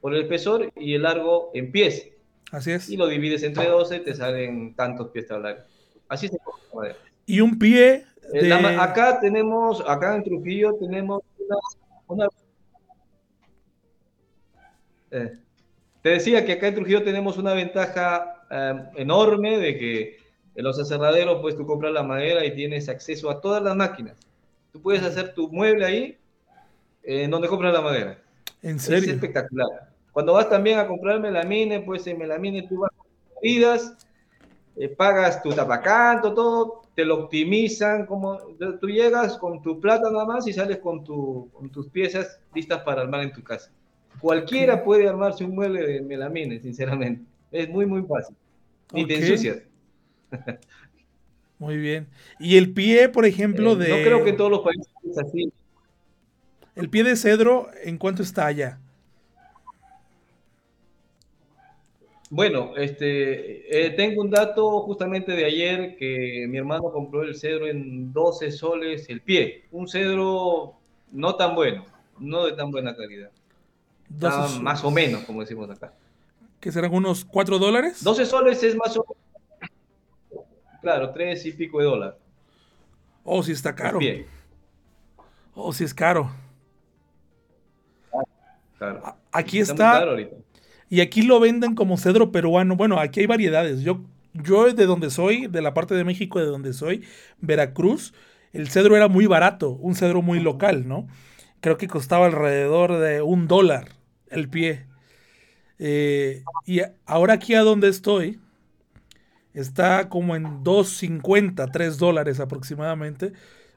por el espesor y el largo en pies. Así es. Y lo divides entre 12, te salen tantos pies tablares. Así se puede. Y un pie. Eh, acá tenemos, acá en Trujillo tenemos una. Eh, te decía que acá en Trujillo tenemos una ventaja enorme de que en los aserraderos, pues tú compras la madera y tienes acceso a todas las máquinas. Tú puedes hacer tu mueble ahí en donde compras la madera. ¿En serio? Es espectacular. Cuando vas también a comprar melamine, pues en melamine tú vas con medidas, eh, pagas tu tapacanto, todo, te lo optimizan, como tú llegas con tu plata nada más y sales con, tu, con tus piezas listas para armar en tu casa. Cualquiera puede armarse un mueble de melamine, sinceramente. Es muy, muy fácil. Ni te ensucias. Muy bien. ¿Y el pie, por ejemplo, Eh, de... No creo que todos los países es así. El pie de cedro, ¿en cuánto está allá? Bueno, este, eh, tengo un dato justamente de ayer que mi hermano compró el cedro en 12 soles el pie. Un cedro no tan bueno, no de tan buena calidad. Está 12 soles. más o menos, como decimos acá. ¿Que serán unos 4 dólares? 12 soles es más o menos. Claro, 3 y pico de dólar. Oh, sí está caro. pie. Oh, sí es caro. Claro. A- Aquí Está. Y aquí lo venden como cedro peruano. Bueno, aquí hay variedades. Yo, yo de donde soy, de la parte de México de donde soy, Veracruz, el cedro era muy barato, un cedro muy local, ¿no? Creo que costaba alrededor de un dólar el pie. Eh, y ahora aquí a donde estoy, está como en 2.50, 3 dólares aproximadamente.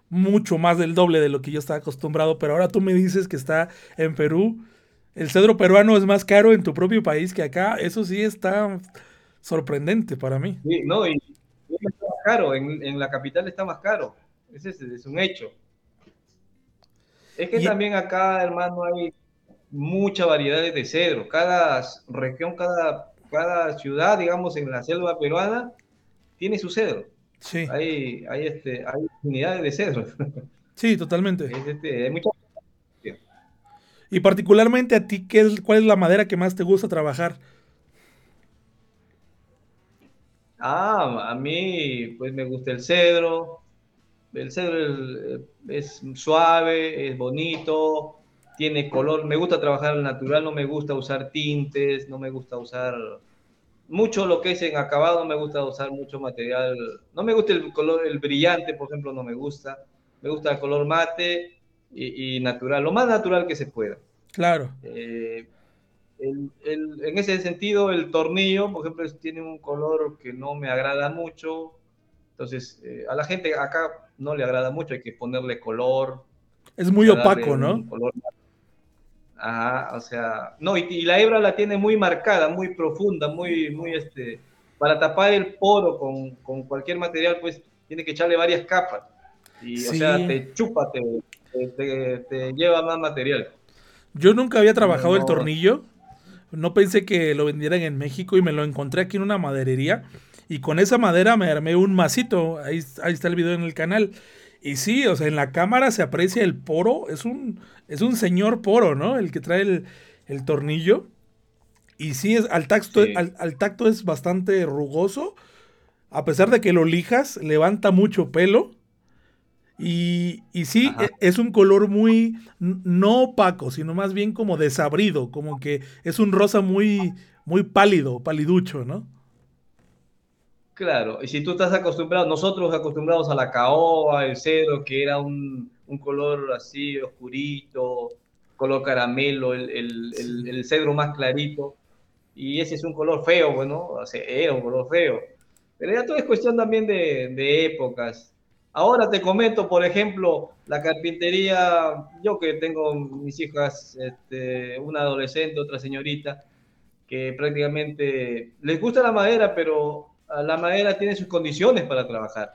Mucho más del doble de lo que yo estaba acostumbrado. Pero ahora tú me dices que está en Perú. El cedro peruano es más caro en tu propio país que acá. Eso sí está sorprendente para mí. Sí, no, y y está más caro, en, en la capital está más caro. Ese es, es un hecho. Es que Y- también acá, hermano, hay mucha variedad de cedro. Cada región, cada, cada ciudad, digamos, en la selva peruana, tiene su cedro. Sí, Hay, hay, este, hay unidades de cedro. sí, totalmente. Es, este, hay Y particularmente a ti, ¿qué es, ¿cuál es la madera que más te gusta trabajar? Ah, a mí, pues me gusta el cedro. El cedro es suave, es bonito, tiene color. Me gusta trabajar al natural, no me gusta usar tintes, no me gusta usar mucho lo que es en acabado, no me gusta usar mucho material. No me gusta el color, el brillante, por ejemplo, no me gusta. Me gusta el color mate y, y natural, lo más natural que se pueda. Claro. Eh, el- el- en ese sentido, el tornillo, por ejemplo, tiene un color que no me agrada mucho. Entonces, eh, a la gente acá no le agrada mucho, hay que ponerle color. Es muy opaco, ¿no? color- Ajá, o sea, no, y, y la hebra la tiene muy marcada, muy profunda, muy, muy, este, para tapar el poro con, con cualquier material, pues tiene que echarle varias capas. Y, o sea, te chupa, te, te- lleva más material. Yo nunca había trabajado el tornillo. No pensé que lo vendieran en México y me lo encontré aquí en una maderería. Y con esa madera me armé un masito. Ahí, ahí está el video en el canal. Y sí, o sea, en la cámara se aprecia el poro. Es un, es un señor poro, ¿no? El que trae el, el tornillo. Y sí, es, al, tacto, Sí. al, al tacto es bastante rugoso. A pesar de que lo lijas, levanta mucho pelo. Y, y sí, Ajá. e- es un color muy, no opaco, sino más bien como desabrido, como que es un rosa muy, muy pálido, paliducho, ¿no? Claro, y si tú estás acostumbrado, nosotros acostumbrados a la caoba, el cedro, que era un, un color así oscurito, color caramelo, el, el- el- el cedro más clarito, y ese es un color feo, bueno, o sea, era un color feo. Pero ya todo es cuestión también de, de épocas. Ahora te comento, por ejemplo, la carpintería, yo que tengo mis hijas, este, una adolescente, otra señorita, que prácticamente les gusta la madera, pero la madera tiene sus condiciones para trabajar.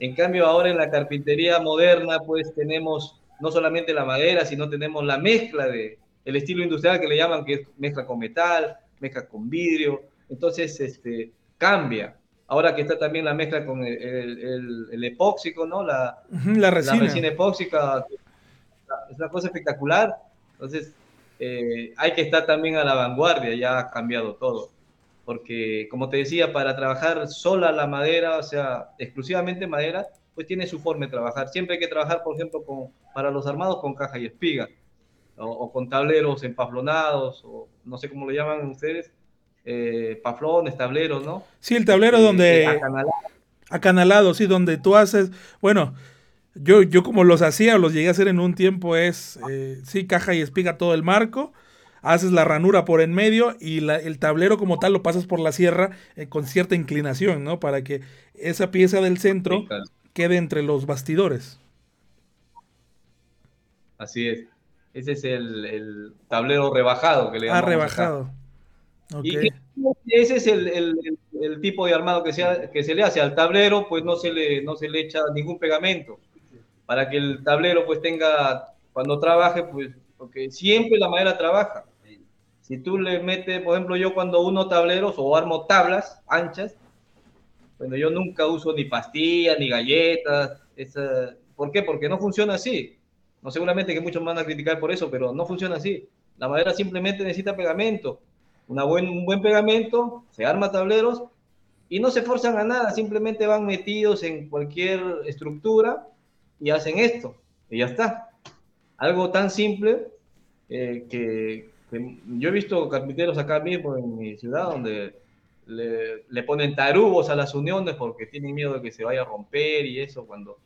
En cambio, ahora en la carpintería moderna, pues tenemos no solamente la madera, sino tenemos la mezcla de el estilo industrial que le llaman, que es mezcla con metal, mezcla con vidrio. Entonces, este, cambia. Ahora que está también la mezcla con el, el, el- epóxico, ¿no? La, La la resina. resina epóxica es una cosa espectacular. Entonces, eh, hay que estar también a la vanguardia, ya ha cambiado todo. Porque, como te decía, para trabajar sola la madera, o sea, exclusivamente madera, pues tiene su forma de trabajar. Siempre hay que trabajar, por ejemplo, con, para los armados con caja y espiga, o, o con tableros empaflonados, o no sé cómo lo llaman ustedes, eh, paflones, tableros, ¿no? Sí, el tablero Eh, donde... acanalados. Acanalado, sí, donde tú haces... Bueno, Yo, yo como los hacía, los llegué a hacer en un tiempo, es, eh, sí, caja y espiga todo el marco, haces la ranura por en medio y el tablero como tal lo pasas por la sierra eh, con cierta inclinación, ¿no? Para que esa pieza del centro quede entre los bastidores. Así es. Ese es el, tablero rebajado que le Ah, rebajado. Y ese es el, tipo de armado que se, que se le hace al tablero, pues no se le, no se le echa ningún pegamento para que el tablero pues tenga, cuando trabaje, pues, porque siempre la madera trabaja. Si tú le metes, por ejemplo, yo cuando uno tableros o armo tablas anchas, bueno, yo nunca uso ni pastillas, ni galletas. Esa... ¿Por qué? Porque no funciona así. No seguramente que muchos van a criticar por eso, pero no funciona así. La madera simplemente necesita pegamento. Una buen, un buen pegamento, se arma tableros y no se forzan a nada, simplemente van metidos en cualquier estructura y hacen esto, y ya está. Algo tan simple eh, que, yo he visto carpinteros acá mismo en mi ciudad donde le, ponen tarugos a las uniones porque tienen miedo de que se vaya a romper y eso, cuando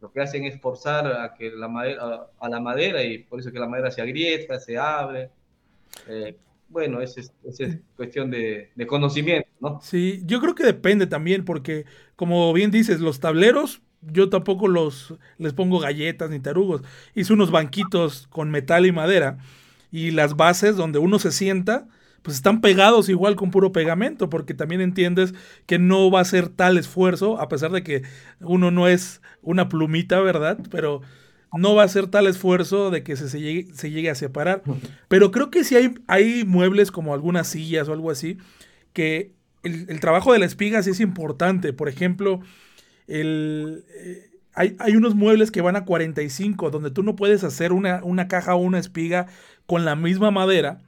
lo que hacen es forzar a, que la madera, a, la madera y por eso que la madera se agrieta, se abre. Eh, bueno, esa es, es, cuestión de, conocimiento, ¿no? Sí, yo creo que depende también, porque como bien dices, los tableros yo tampoco los les pongo galletas ni tarugos. Hice unos banquitos con metal y madera y las bases donde uno se sienta, pues están pegados igual con puro pegamento, porque también entiendes que no va a ser tal esfuerzo, a pesar de que uno no es una plumita, ¿verdad? Pero no va a ser tal esfuerzo de que se, llegue, se llegue, a separar. Pero creo que si hay, hay muebles como algunas sillas o algo así, que el, el trabajo de la espiga sí es importante. Por ejemplo, el, eh, hay, hay, unos muebles que van a 45, donde tú no puedes hacer una, una caja o una espiga con la misma madera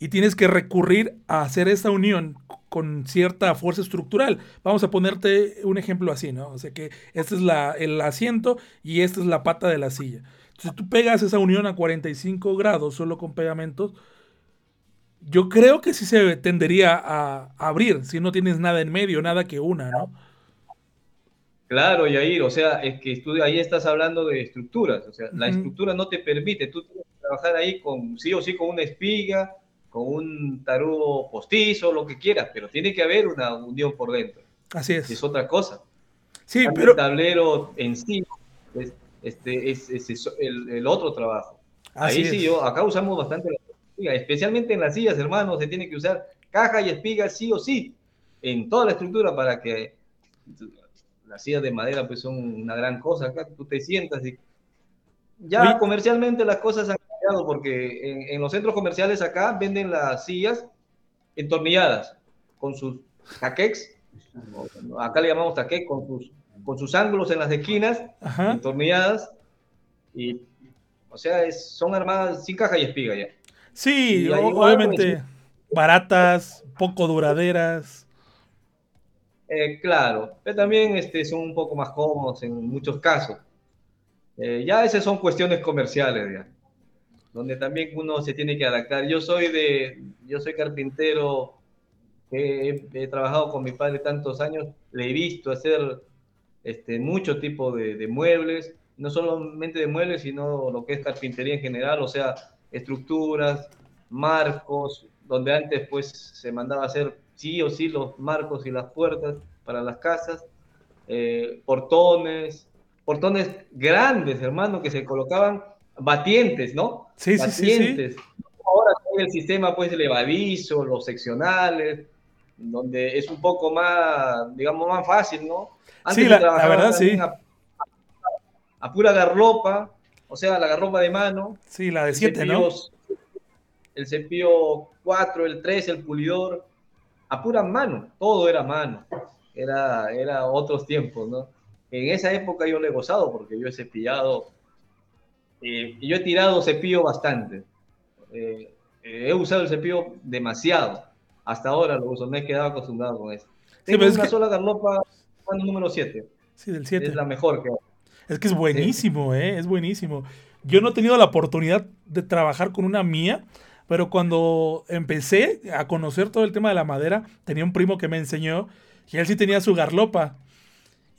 y tienes que recurrir a hacer esta unión con cierta fuerza estructural. Vamos a ponerte un ejemplo así, ¿no? O sea que este es la, el asiento y esta es la pata de la silla. Si tú pegas esa unión a 45 grados solo con pegamentos, yo creo que sí se tendería a abrir si no tienes nada en medio, nada que una, ¿no? Claro, Yair, o sea, es que tú ahí estás hablando de estructuras, o sea, la estructura no te permite, tú tienes que trabajar ahí con sí o sí con una espiga, con un tarugo postizo, lo que quieras, pero tiene que haber una unión por dentro. Así es. Es otra cosa. Sí, pero... El tablero en sí es, este, es, el, otro trabajo. ahí sí, yo, acá usamos bastante la espiga, especialmente en las sillas, hermanos, se tiene que usar caja y espiga sí o sí, en toda la estructura para que las sillas de madera pues son una gran cosa acá, tú te sientas y ya comercialmente las cosas han cambiado porque en, los centros comerciales acá venden las sillas entornilladas con sus taquex, acá le llamamos taquex, con sus, con sus ángulos en las esquinas, entornilladas y o sea, es, son armadas sin caja y espiga ya. Sí, obviamente baratas, poco duraderas. Eh, claro, pero también este, son un poco más cómodos en muchos casos. Eh, ya esas son cuestiones comerciales, ya, donde también uno se tiene que adaptar. Yo soy de, yo soy carpintero, he, he trabajado con mi padre tantos años, le he visto hacer este, mucho tipo de, de, muebles, no solamente de muebles, sino lo que es carpintería en general, o sea, estructuras, marcos, donde antes pues se mandaba hacer sí o sí los marcos y las puertas para las casas, eh, portones, portones grandes, hermano, que se colocaban batientes, ¿no? Sí, batientes. sí, sí, Ahora hay el sistema pues levadizo, los seccionales, donde es un poco más, digamos, más fácil, ¿no? Antes sí, la, la verdad sí. A, pura garropa, o sea, la garropa de mano. Sí, la de 7, ¿no? El cepillo 4, el 3, el pulidor, a pura mano, todo era mano, era, era otros tiempos, ¿no? En esa época yo le he gozado porque yo he cepillado, eh, yo he tirado cepillo bastante, eh, he usado el cepillo demasiado, hasta ahora lo uso, me he quedado acostumbrado con eso. Tengo una sola garlopa, número 7. Sí, del 7. Es la mejor que Es que es buenísimo, ¿eh? Es buenísimo. Yo no he tenido la oportunidad de trabajar con una mía, pero cuando empecé a conocer todo el tema de la madera, tenía un primo que me enseñó y él sí tenía su garlopa.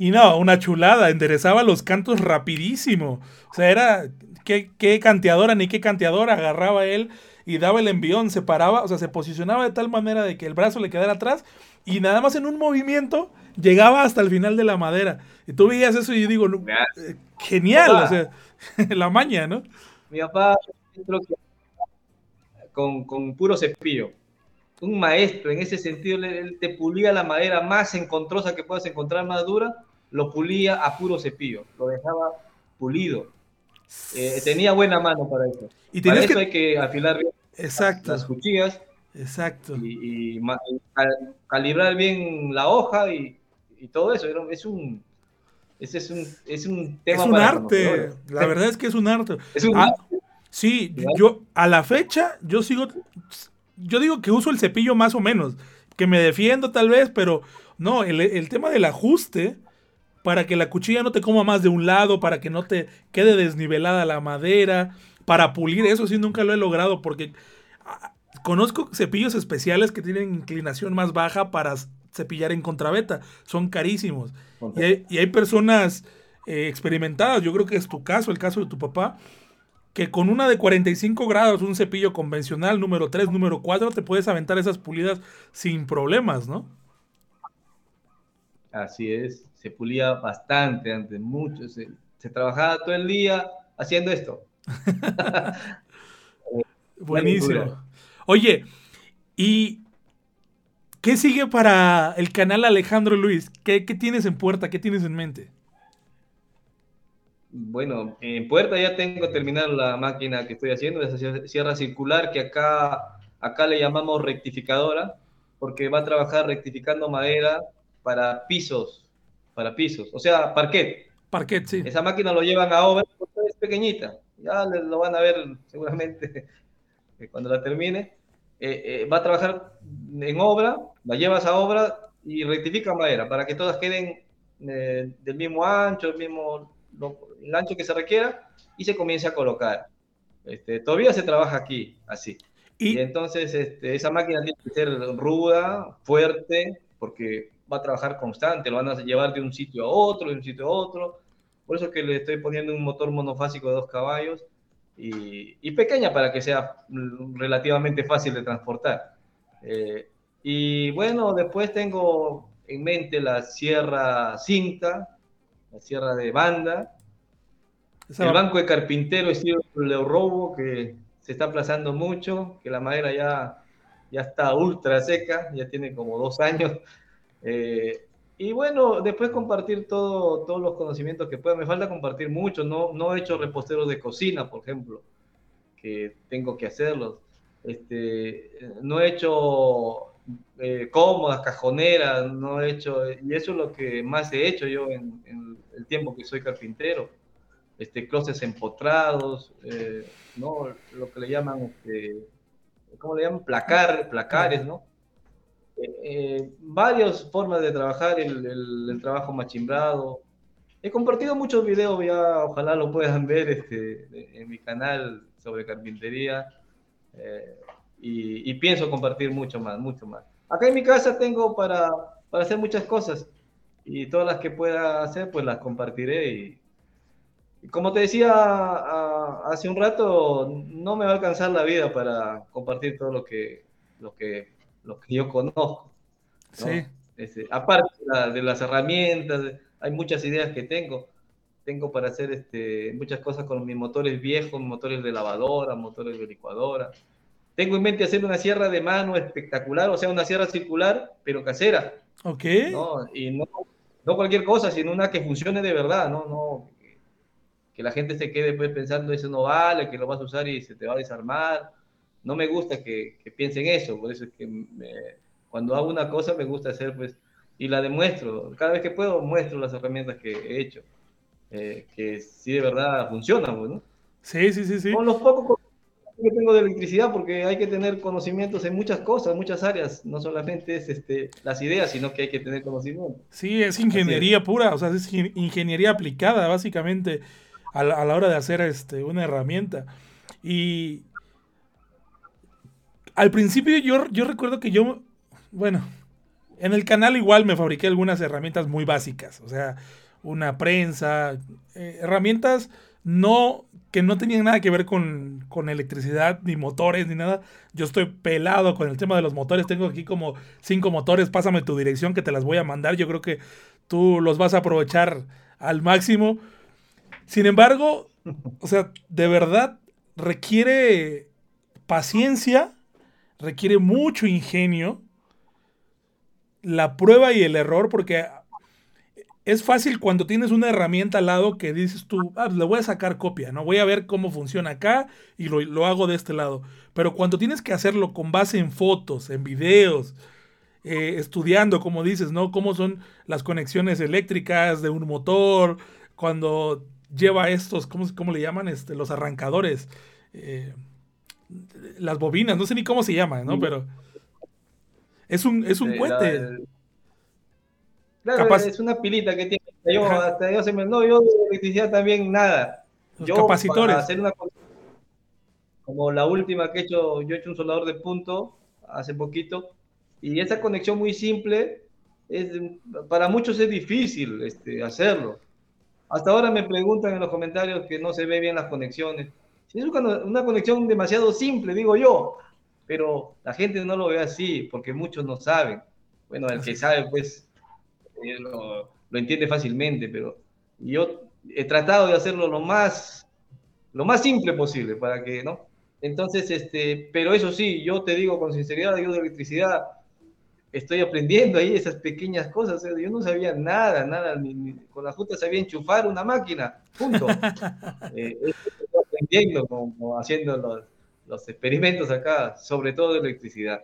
Y no, una chulada, enderezaba los cantos rapidísimo. O sea, era qué, qué canteadora ni qué canteadora agarraba él y daba el envión, se paraba, o sea, se posicionaba de tal manera de que el brazo le quedara atrás y nada más en un movimiento llegaba hasta el final de la madera. Y tú veías eso y yo digo, eh, genial, o sea, la maña, ¿no? Mi papá con, con puro cepillo. Un maestro, en ese sentido, él te pulía la madera más encontrosa que puedas encontrar, más dura, lo pulía a puro cepillo, lo dejaba pulido. Eh, tenía buena mano para eso. Y para eso hay que afilar bien Exacto. las cuchillas. Exacto. Y, calibrar bien la hoja y, todo eso. Es un, ese es un, es un tema. Es un arte. La verdad es que es un arte. Es un ah, Sí, yo a la fecha, yo sigo. Yo digo que uso el cepillo más o menos. Que me defiendo tal vez, pero no, el, el tema del ajuste para que la cuchilla no te coma más de un lado, para que no te quede desnivelada la madera, para pulir, eso sí nunca lo he logrado porque ah, conozco cepillos especiales que tienen inclinación más baja para cepillar en contraveta, son carísimos. Y, hay, personas eh, experimentadas, yo creo que es tu caso, el caso de tu papá, que con una de 45 grados, un cepillo convencional número 3, número 4, te puedes aventar esas pulidas sin problemas, ¿no? Así es se pulía bastante antes, mucho, se, trabajaba todo el día haciendo esto. Buenísimo. Oye, ¿y qué sigue para el canal Alejandro Luis? ¿Qué, tienes en puerta? ¿Qué tienes en mente? Bueno, en puerta ya tengo terminar la máquina que estoy haciendo, esa sierra circular que acá, acá le llamamos rectificadora, porque va a trabajar rectificando madera para pisos para pisos, o sea, parquet. Parquet, sí. Esa máquina lo llevan a obra, es pequeñita, ya lo van a ver seguramente cuando la termine. Eh, eh, va a trabajar en obra, la llevas a obra y rectifica madera para que todas queden eh, del mismo ancho, el mismo el ancho que se requiera y se comience a colocar. Este, todavía se trabaja aquí así. Y, entonces este, esa máquina tiene que ser ruda, fuerte, porque va a trabajar constante, lo van a llevar de un sitio a otro, de un sitio a otro. Por eso es que le estoy poniendo un motor monofásico de dos caballos y, pequeña para que sea relativamente fácil de transportar. Eh, y bueno, después tengo en mente la sierra cinta, la sierra de banda, el banco de carpintero estilo Robo que se está aplazando mucho, que la madera ya, ya está ultra seca, ya tiene como dos años eh, y bueno, después compartir todo, todos los conocimientos que pueda. Me falta compartir mucho. No, no he hecho reposteros de cocina, por ejemplo, que tengo que hacerlos. Este, no he hecho eh, cómodas, cajoneras, no he hecho, y eso es lo que más he hecho yo en, el tiempo que soy carpintero. Este, closets empotrados, eh, ¿no? Lo que le llaman, este, ¿cómo le llaman? Placar, placares, ¿no? Eh, varias formas de trabajar el, trabajo machimbrado. He compartido muchos videos, ya ojalá lo puedan ver este, en mi canal sobre carpintería. Eh, y, pienso compartir mucho más, mucho más. Acá en mi casa tengo para, para hacer muchas cosas y todas las que pueda hacer, pues las compartiré. Y, como te decía hace un rato, no me va a alcanzar la vida para compartir todo lo que, lo que los que yo conozco. Sí. Este, aparte de, las herramientas, hay muchas ideas que tengo. Tengo para hacer este, muchas cosas con mis motores viejos, motores de lavadora, motores de licuadora. Tengo en mente hacer una sierra de mano espectacular, o sea, una sierra circular, pero casera. Ok. ¿no? Y no, no cualquier cosa, sino una que funcione de verdad, ¿no? no que, la gente se quede pues, pensando eso no vale, que lo vas a usar y se te va a desarmar no me gusta que, piensen eso, por eso es que cuando hago una cosa me gusta hacer, pues, y la demuestro, cada vez que puedo muestro las herramientas que he hecho, eh, que sí de verdad funcionan, pues, ¿no? Sí, sí, sí, sí. Con los pocos que tengo de electricidad, porque hay que tener conocimientos en muchas cosas, en muchas áreas, no solamente es este, las ideas, sino que hay que tener conocimiento. Sí, es ingeniería pura, o sea, es ingeniería aplicada, básicamente, a la, a la hora de hacer este, una herramienta. Y, al principio yo, yo recuerdo que yo, bueno, En el canal igual me fabriqué algunas herramientas muy básicas, o sea, una prensa, eh, herramientas no que no tenían nada que ver con, con, electricidad, ni motores, ni nada. Yo estoy pelado con el tema de los motores. Tengo aquí como cinco motores. Pásame tu dirección que te las voy a mandar. Yo creo que tú los vas a aprovechar al máximo. Sin embargo, o sea, de verdad requiere paciencia, requiere mucho ingenio, la prueba y el error, porque es fácil cuando tienes una herramienta al lado que dices tú, ah, le voy a sacar copia, ¿no? Voy a ver cómo funciona acá y lo, hago de este lado. Pero cuando tienes que hacerlo con base en fotos, en videos, eh, estudiando, como dices, ¿no? Cómo son las conexiones eléctricas de un motor, cuando lleva estos, ¿cómo, cómo le llaman? Este, los arrancadores, eh, las bobinas, no sé ni cómo se llaman, ¿no? Pero es un, es un puente. Claro, es una pilita que tiene. Yo, hasta yo se me, no, yo de electricidad también nada. yo, capacitores. hacer una, como la última que he hecho, yo he hecho un soldador de punto hace poquito, y esa conexión muy simple, es, para muchos es difícil este, hacerlo. Hasta ahora me preguntan en los comentarios que no se ve bien las conexiones. Es una conexión demasiado simple, digo yo, pero la gente no lo ve así, porque muchos no saben. Bueno, el que sabe, pues lo, entiende fácilmente, pero yo he tratado de hacerlo lo más, lo más simple posible para que, ¿no? Entonces, este, pero eso sí, yo te digo con sinceridad, yo de electricidad estoy aprendiendo ahí esas pequeñas cosas. Yo no sabía nada, nada, ni, con la justa sabía enchufar una máquina, punto. eh, aprendiendo, como, haciendo los, los, experimentos acá, sobre todo de electricidad.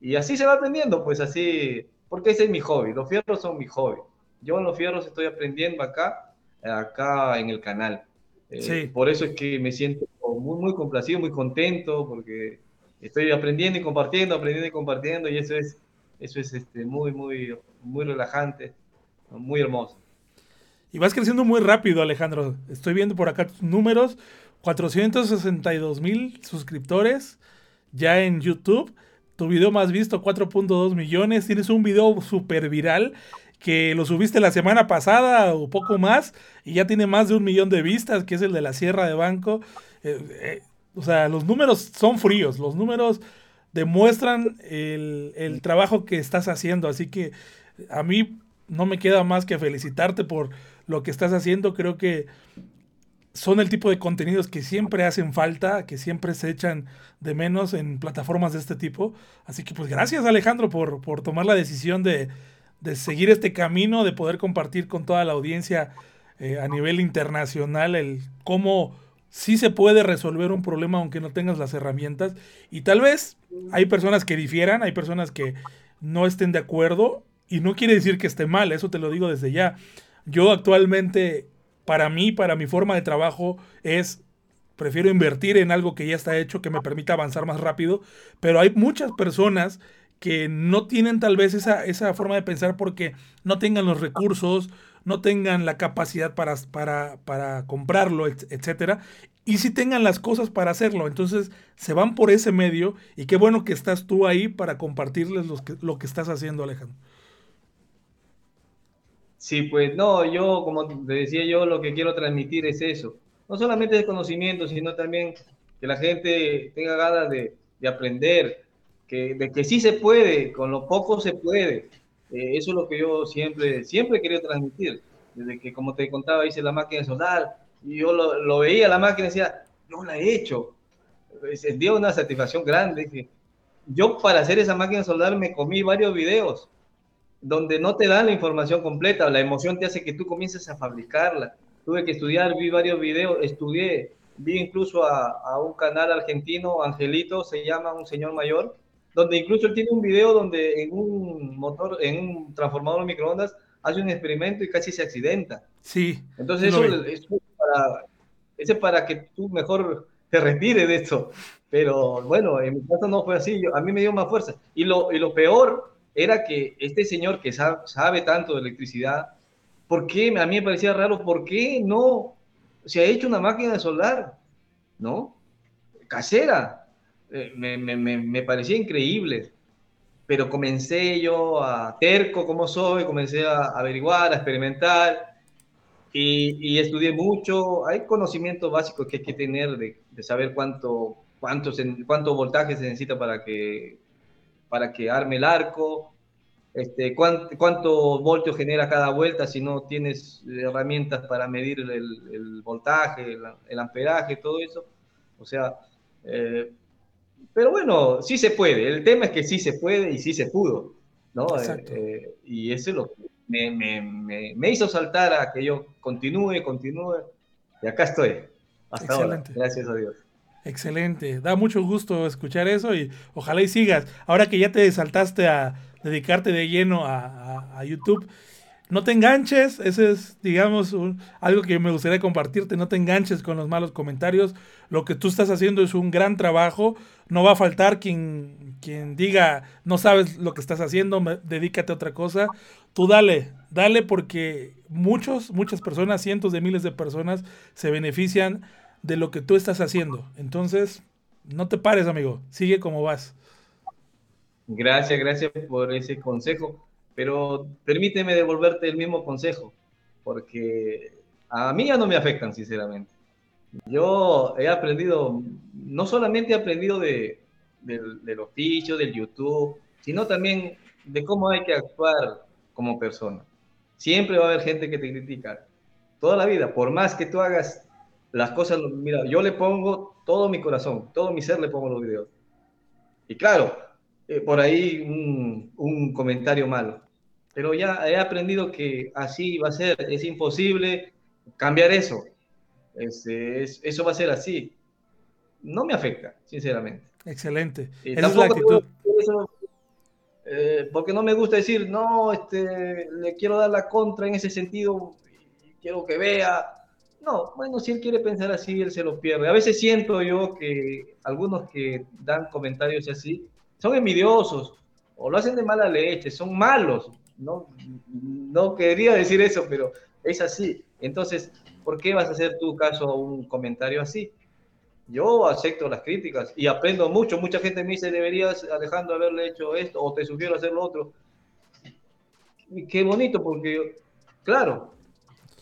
Y así se va aprendiendo, pues así porque ese es mi hobby, los fierros son mi hobby. Yo en los fierros estoy aprendiendo acá, acá en el canal. Eh, por eso es que me siento muy, muy complacido, muy contento, porque estoy aprendiendo y compartiendo, aprendiendo y compartiendo, y eso es, eso es este, muy, muy, muy relajante, muy hermoso. Y vas creciendo muy rápido, Alejandro. Estoy viendo por acá tus números, 462 mil suscriptores ya en YouTube. Tu video más visto, 4.2 millones. Tienes un video súper viral que lo subiste la semana pasada o poco más y ya tiene más de un millón de vistas, que es el de la Sierra de Banco. Eh, eh, o sea, los números son fríos, los números demuestran el, el, trabajo que estás haciendo. Así que a mí no me queda más que felicitarte por lo que estás haciendo. Creo que son el tipo de contenidos que siempre hacen falta, que siempre se echan de menos en plataformas de este tipo. Así que pues gracias Alejandro por, por tomar la decisión de, de, seguir este camino, de poder compartir con toda la audiencia eh, a nivel internacional el cómo sí se puede resolver un problema aunque no tengas las herramientas. Y tal vez hay personas que difieran, hay personas que no estén de acuerdo y no quiere decir que esté mal, eso te lo digo desde ya. Yo actualmente para mí, para mi forma de trabajo, es prefiero invertir en algo que ya está hecho, que me permita avanzar más rápido, pero hay muchas personas que no tienen tal vez esa, esa forma de pensar porque no tengan los recursos, no tengan la capacidad para, para, para comprarlo, etcétera, y si tengan las cosas para hacerlo. Entonces se van por ese medio y qué bueno que estás tú ahí para compartirles lo que estás haciendo, Alejandro. Sí, pues no, yo, como te decía yo, lo que quiero transmitir es eso. No solamente de conocimiento, sino también que la gente tenga ganas de, de aprender, que, de que sí se puede, con lo poco se puede. Eh, eso es lo que yo siempre, siempre he querido transmitir. Desde que, como te contaba, hice la máquina de soldar y yo lo, lo veía la máquina y decía, yo la he hecho. Dio una satisfacción grande. Yo para hacer esa máquina de soldar me comí varios videos donde no te dan la información completa, la emoción te hace que tú comiences a fabricarla. Tuve que estudiar, vi varios videos, estudié, vi incluso a, un canal argentino, Angelito, se llama un señor mayor, donde incluso él tiene un video donde en un motor, en un transformador de microondas, hace un experimento y casi se accidenta. Sí. Entonces eso, es para, es para que tú mejor te retires de esto. Pero bueno, en mi caso no fue así, a mí me dio más fuerza. Y lo, y lo peor era que este señor que sabe, tanto de electricidad, ¿por qué? A mí me parecía raro, ¿por qué no se ha hecho una máquina de soldar? ¿No? Casera. Eh, me, parecía increíble. pero comencé yo a terco como soy, comencé a averiguar, a experimentar y, estudié mucho. Hay conocimientos básicos que hay que tener de, saber cuánto, cuánto, cuánto voltaje se necesita para que, para que arme el arco, este, cuánto, voltio genera cada vuelta si no tienes herramientas para medir el, voltaje, el, amperaje, todo eso. O sea, eh, pero bueno, sí se puede. El tema es que sí se puede y sí se pudo. ¿no? Eh, eh, y eso es lo que me, me, me, hizo saltar a que yo continúe, continúe. Y acá estoy. Hasta ahora. Gracias a Dios. Excelente. Da mucho gusto escuchar eso y ojalá y sigas. Ahora que ya te saltaste a dedicarte de lleno a, YouTube. No te enganches, ese es, digamos, algo que me gustaría compartirte, no te enganches con los malos comentarios. Lo que tú estás haciendo es un gran trabajo, no va a faltar quien, quien diga, no sabes lo que estás haciendo, dedícate a otra cosa. Tú dale, dale porque muchos, muchas personas, cientos de miles de personas se benefician de lo que tú estás haciendo. Entonces, no te pares, amigo, sigue como vas. Gracias, gracias por ese consejo, pero permíteme devolverte el mismo consejo, porque a mí ya no me afectan, sinceramente. Yo he aprendido, no solamente he aprendido de, del oficio, del YouTube, sino también de cómo hay que actuar como persona. Siempre va a haber gente que te critica, toda la vida, por más que tú hagas las cosas, mira, yo le pongo todo mi corazón, todo mi ser le pongo los videos. Y claro, eh, por ahí un, comentario malo. Pero ya he aprendido que así va a ser, es imposible cambiar eso. Este, eso va a ser así. No me afecta, sinceramente. Excelente. Esa es la actitud. Eh, porque no me gusta decir, no, este, le quiero dar la contra en ese sentido, quiero que vea. No, bueno, si él quiere pensar así, él se lo pierde. A veces siento yo que algunos que dan comentarios así, son envidiosos o lo hacen de mala leche, son malos. No, no quería decir eso, pero es así. Entonces, ¿por qué vas a hacer tu caso a un comentario así? Yo acepto las críticas y aprendo mucho. Mucha gente me dice, deberías, Alejandro, haberle hecho esto o te sugiero hacer lo otro. Y qué bonito, porque, claro,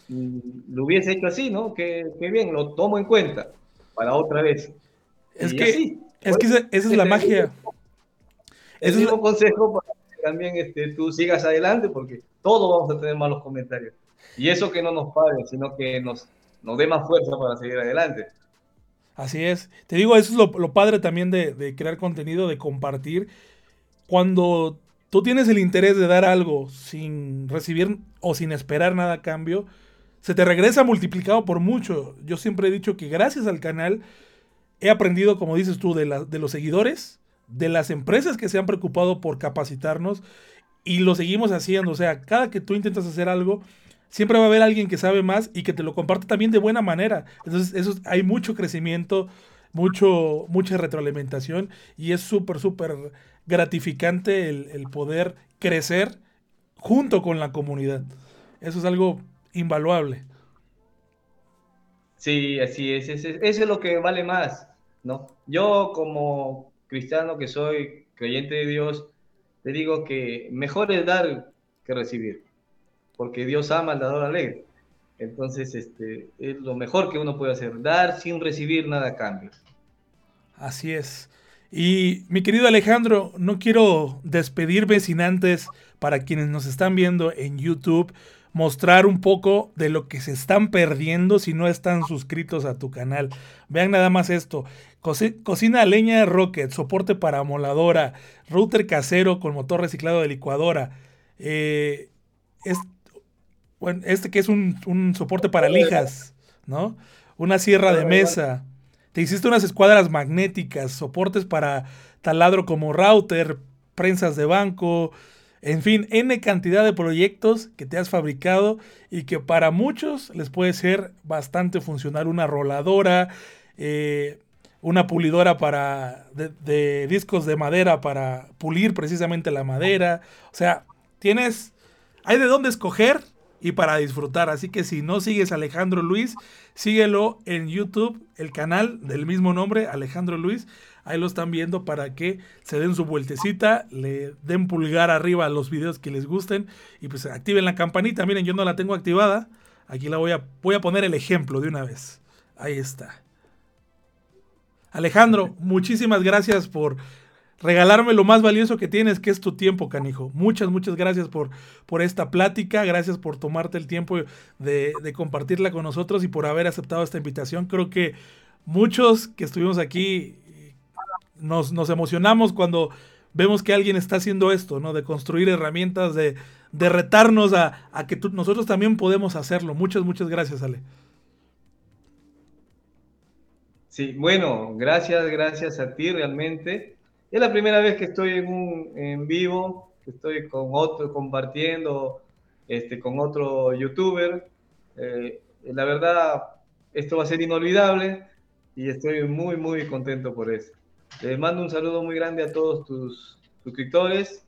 lo hubiese hecho así, ¿no? Qué, bien, lo tomo en cuenta para otra vez. Es que, es que esa, es la magia. Es un consejo para que también este, tú sigas adelante, porque todos vamos a tener malos comentarios. Y eso que no nos pague, sino que nos, nos dé más fuerza para seguir adelante. Así es. Te digo, eso es lo, padre también de, crear contenido, de compartir. Cuando tú tienes el interés de dar algo sin recibir o sin esperar nada a cambio, se te regresa multiplicado por mucho. Yo siempre he dicho que gracias al canal he aprendido, como dices tú, de, los seguidores, de las empresas que se han preocupado por capacitarnos y lo seguimos haciendo. O sea, cada que tú intentas hacer algo, siempre va a haber alguien que sabe más y que te lo comparte también de buena manera. Entonces, eso, hay mucho crecimiento, mucho, mucha retroalimentación y es súper, súper gratificante el, poder crecer junto con la comunidad. Eso es algo invaluable. Sí, así es. Eso es lo que vale más, ¿no? Yo como cristiano que soy, creyente de Dios, te digo que mejor es dar que recibir, porque Dios ama al dador alegre. Entonces, este, es lo mejor que uno puede hacer, dar sin recibir nada a cambio. Así es. Y mi querido Alejandro, no quiero despedirme sin antes, para quienes nos están viendo en YouTube, mostrar un poco de lo que se están perdiendo si no están suscritos a tu canal. Vean nada más esto. Cocina leña Rocket, soporte para moladora, router casero con motor reciclado de licuadora. Eh, este que es un, soporte para lijas, ¿no? Una sierra de mesa. Te hiciste unas escuadras magnéticas, soportes para taladro como router, prensas de banco, en fin, N cantidad de proyectos que te has fabricado y que para muchos les puede ser bastante funcional. Una roladora, eh, una pulidora para de, discos de madera para pulir precisamente la madera. O sea, tienes, hay de dónde escoger y para disfrutar. Así que si no sigues a Alejandro Luis, síguelo en YouTube, el canal del mismo nombre, Alejandro Luis. Ahí lo están viendo para que se den su vueltecita, le den pulgar arriba a los videos que les gusten y pues activen la campanita. Miren, yo no la tengo activada. Aquí la voy a, voy a poner el ejemplo de una vez. Ahí está. Alejandro, muchísimas gracias por regalarme lo más valioso que tienes, que es tu tiempo, canijo. Muchas, muchas gracias por, por esta plática, gracias por tomarte el tiempo de, de, compartirla con nosotros y por haber aceptado esta invitación. Creo que muchos que estuvimos aquí nos, nos emocionamos cuando vemos que alguien está haciendo esto, ¿no? De construir herramientas, de, de retarnos a, a que nosotros también podemos hacerlo. Muchas, muchas gracias, Ale. Sí, bueno, gracias, gracias a ti realmente. Es la primera vez que estoy en vivo, estoy con otro, compartiendo este, con otro youtuber. Eh, la verdad, esto va a ser inolvidable y estoy muy, muy contento por eso. Les mando un saludo muy grande a todos tus suscriptores.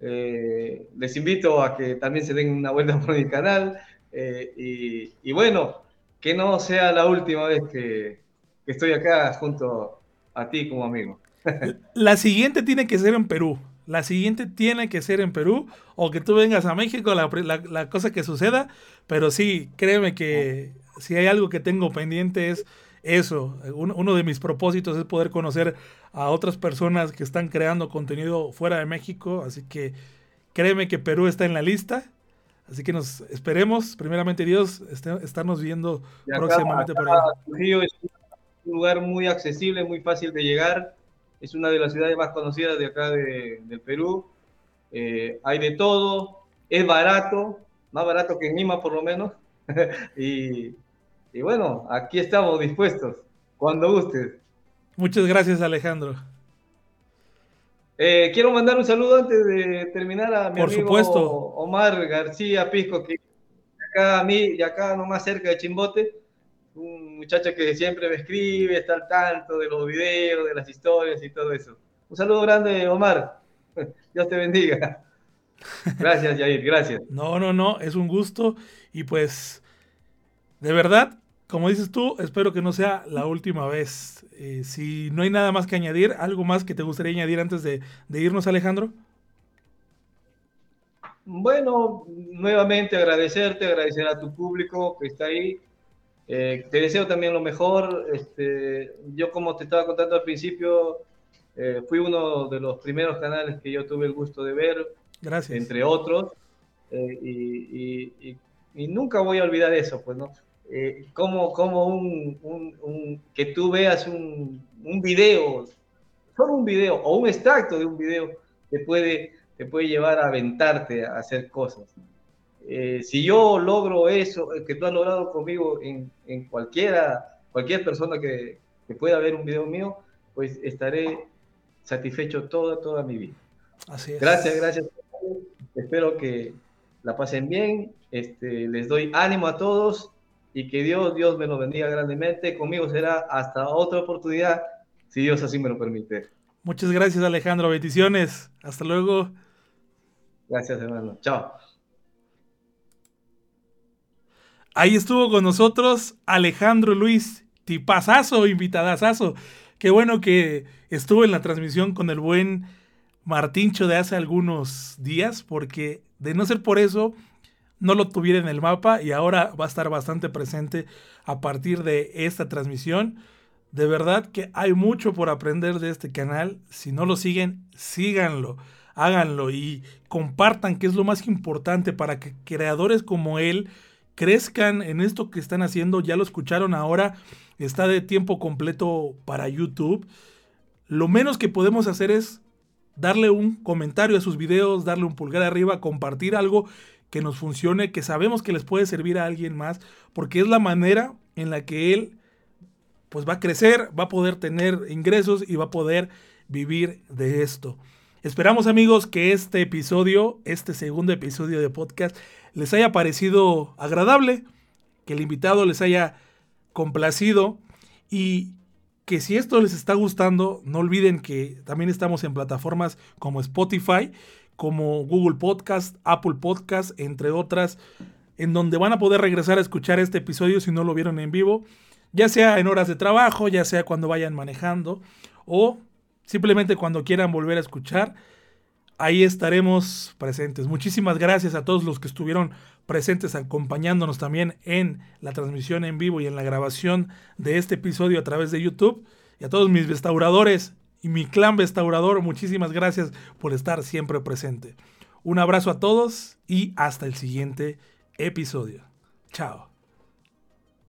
Eh, les invito a que también se den una vuelta por mi canal. Eh, y, y bueno, que no sea la última vez que, que estoy acá junto a ti como amigo. La siguiente tiene que ser en Perú. La siguiente tiene que ser en Perú o que tú vengas a México, la, la, cosa que suceda. Pero sí, créeme que si hay algo que tengo pendiente es eso. Uno, uno, de mis propósitos es poder conocer a otras personas que están creando contenido fuera de México. Así que créeme que Perú está en la lista. Así que nos esperemos, primeramente Dios, este, estarnos viendo acá, próximamente acá, por ahí un lugar muy accesible, muy fácil de llegar. Es una de las ciudades más conocidas de acá de, del Perú. Eh, hay de todo, es barato, más barato que en Lima por lo menos. y, y, bueno, aquí estamos dispuestos, cuando gustes. Muchas gracias Alejandro. Eh, quiero mandar un saludo antes de terminar a mi por amigo supuesto. Omar García Pisco, que acá a mí y acá nomás cerca de Chimbote un muchacho que siempre me escribe, está al tanto de los videos, de las historias y todo eso. Un saludo grande, Omar. Dios te bendiga. Gracias, Jair, gracias. No, no, no, es un gusto y pues, de verdad, como dices tú, espero que no sea la última vez. Eh, si no hay nada más que añadir, ¿algo más que te gustaría añadir antes de, de irnos, Alejandro? Bueno, nuevamente agradecerte, agradecer a tu público que está ahí, eh, te deseo también lo mejor. Este, yo, como te estaba contando al principio, eh, fui uno de los primeros canales que yo tuve el gusto de ver. Gracias. Entre otros. Eh, y, y, y, nunca voy a olvidar eso, pues, ¿no? como como un, un, un, que tú veas un, un video, solo un video o un extracto de un video, te puede, te puede llevar a aventarte a hacer cosas. Eh, si yo logro eso que tú has logrado conmigo en, en cualquiera, cualquier persona que, que, pueda ver un video mío, pues estaré satisfecho toda, toda mi vida. Así es. Gracias, gracias. Espero que la pasen bien. Este, les doy ánimo a todos y que Dios, Dios me lo bendiga grandemente. Conmigo será hasta otra oportunidad, si Dios así me lo permite. Muchas gracias, Alejandro. Bendiciones. Hasta luego. Gracias, hermano. Chao. Ahí estuvo con nosotros Alejandro Luis, tipazazo, invitadazazo. Qué bueno que estuvo en la transmisión con el buen Martincho de hace algunos días, porque de no ser por eso, no lo tuviera en el mapa y ahora va a estar bastante presente a partir de esta transmisión. De verdad que hay mucho por aprender de este canal. Si no lo siguen, síganlo, háganlo y compartan, que es lo más importante para que creadores como él crezcan en esto que están haciendo. Ya lo escucharon ahora, está de tiempo completo para YouTube. Lo menos que podemos hacer es darle un comentario a sus videos, darle un pulgar arriba, compartir algo que nos funcione, que sabemos que les puede servir a alguien más, porque es la manera en la que él pues va a crecer, va a poder tener ingresos y va a poder vivir de esto. Esperamos amigos que este episodio, este segundo episodio de podcast, les haya parecido agradable, que el invitado les haya complacido y que si esto les está gustando, no olviden que también estamos en plataformas como Spotify, como Google Podcast, Apple Podcast, entre otras. en donde van a poder regresar a escuchar este episodio si no lo vieron en vivo, ya sea en horas de trabajo, ya sea cuando vayan manejando o simplemente cuando quieran volver a escuchar. Ahí estaremos presentes. Muchísimas gracias a todos los que estuvieron presentes acompañándonos también en la transmisión en vivo y en la grabación de este episodio a través de YouTube. Y a todos mis restauradores y mi clan restaurador, muchísimas gracias por estar siempre presente. Un abrazo a todos y hasta el siguiente episodio. Chao.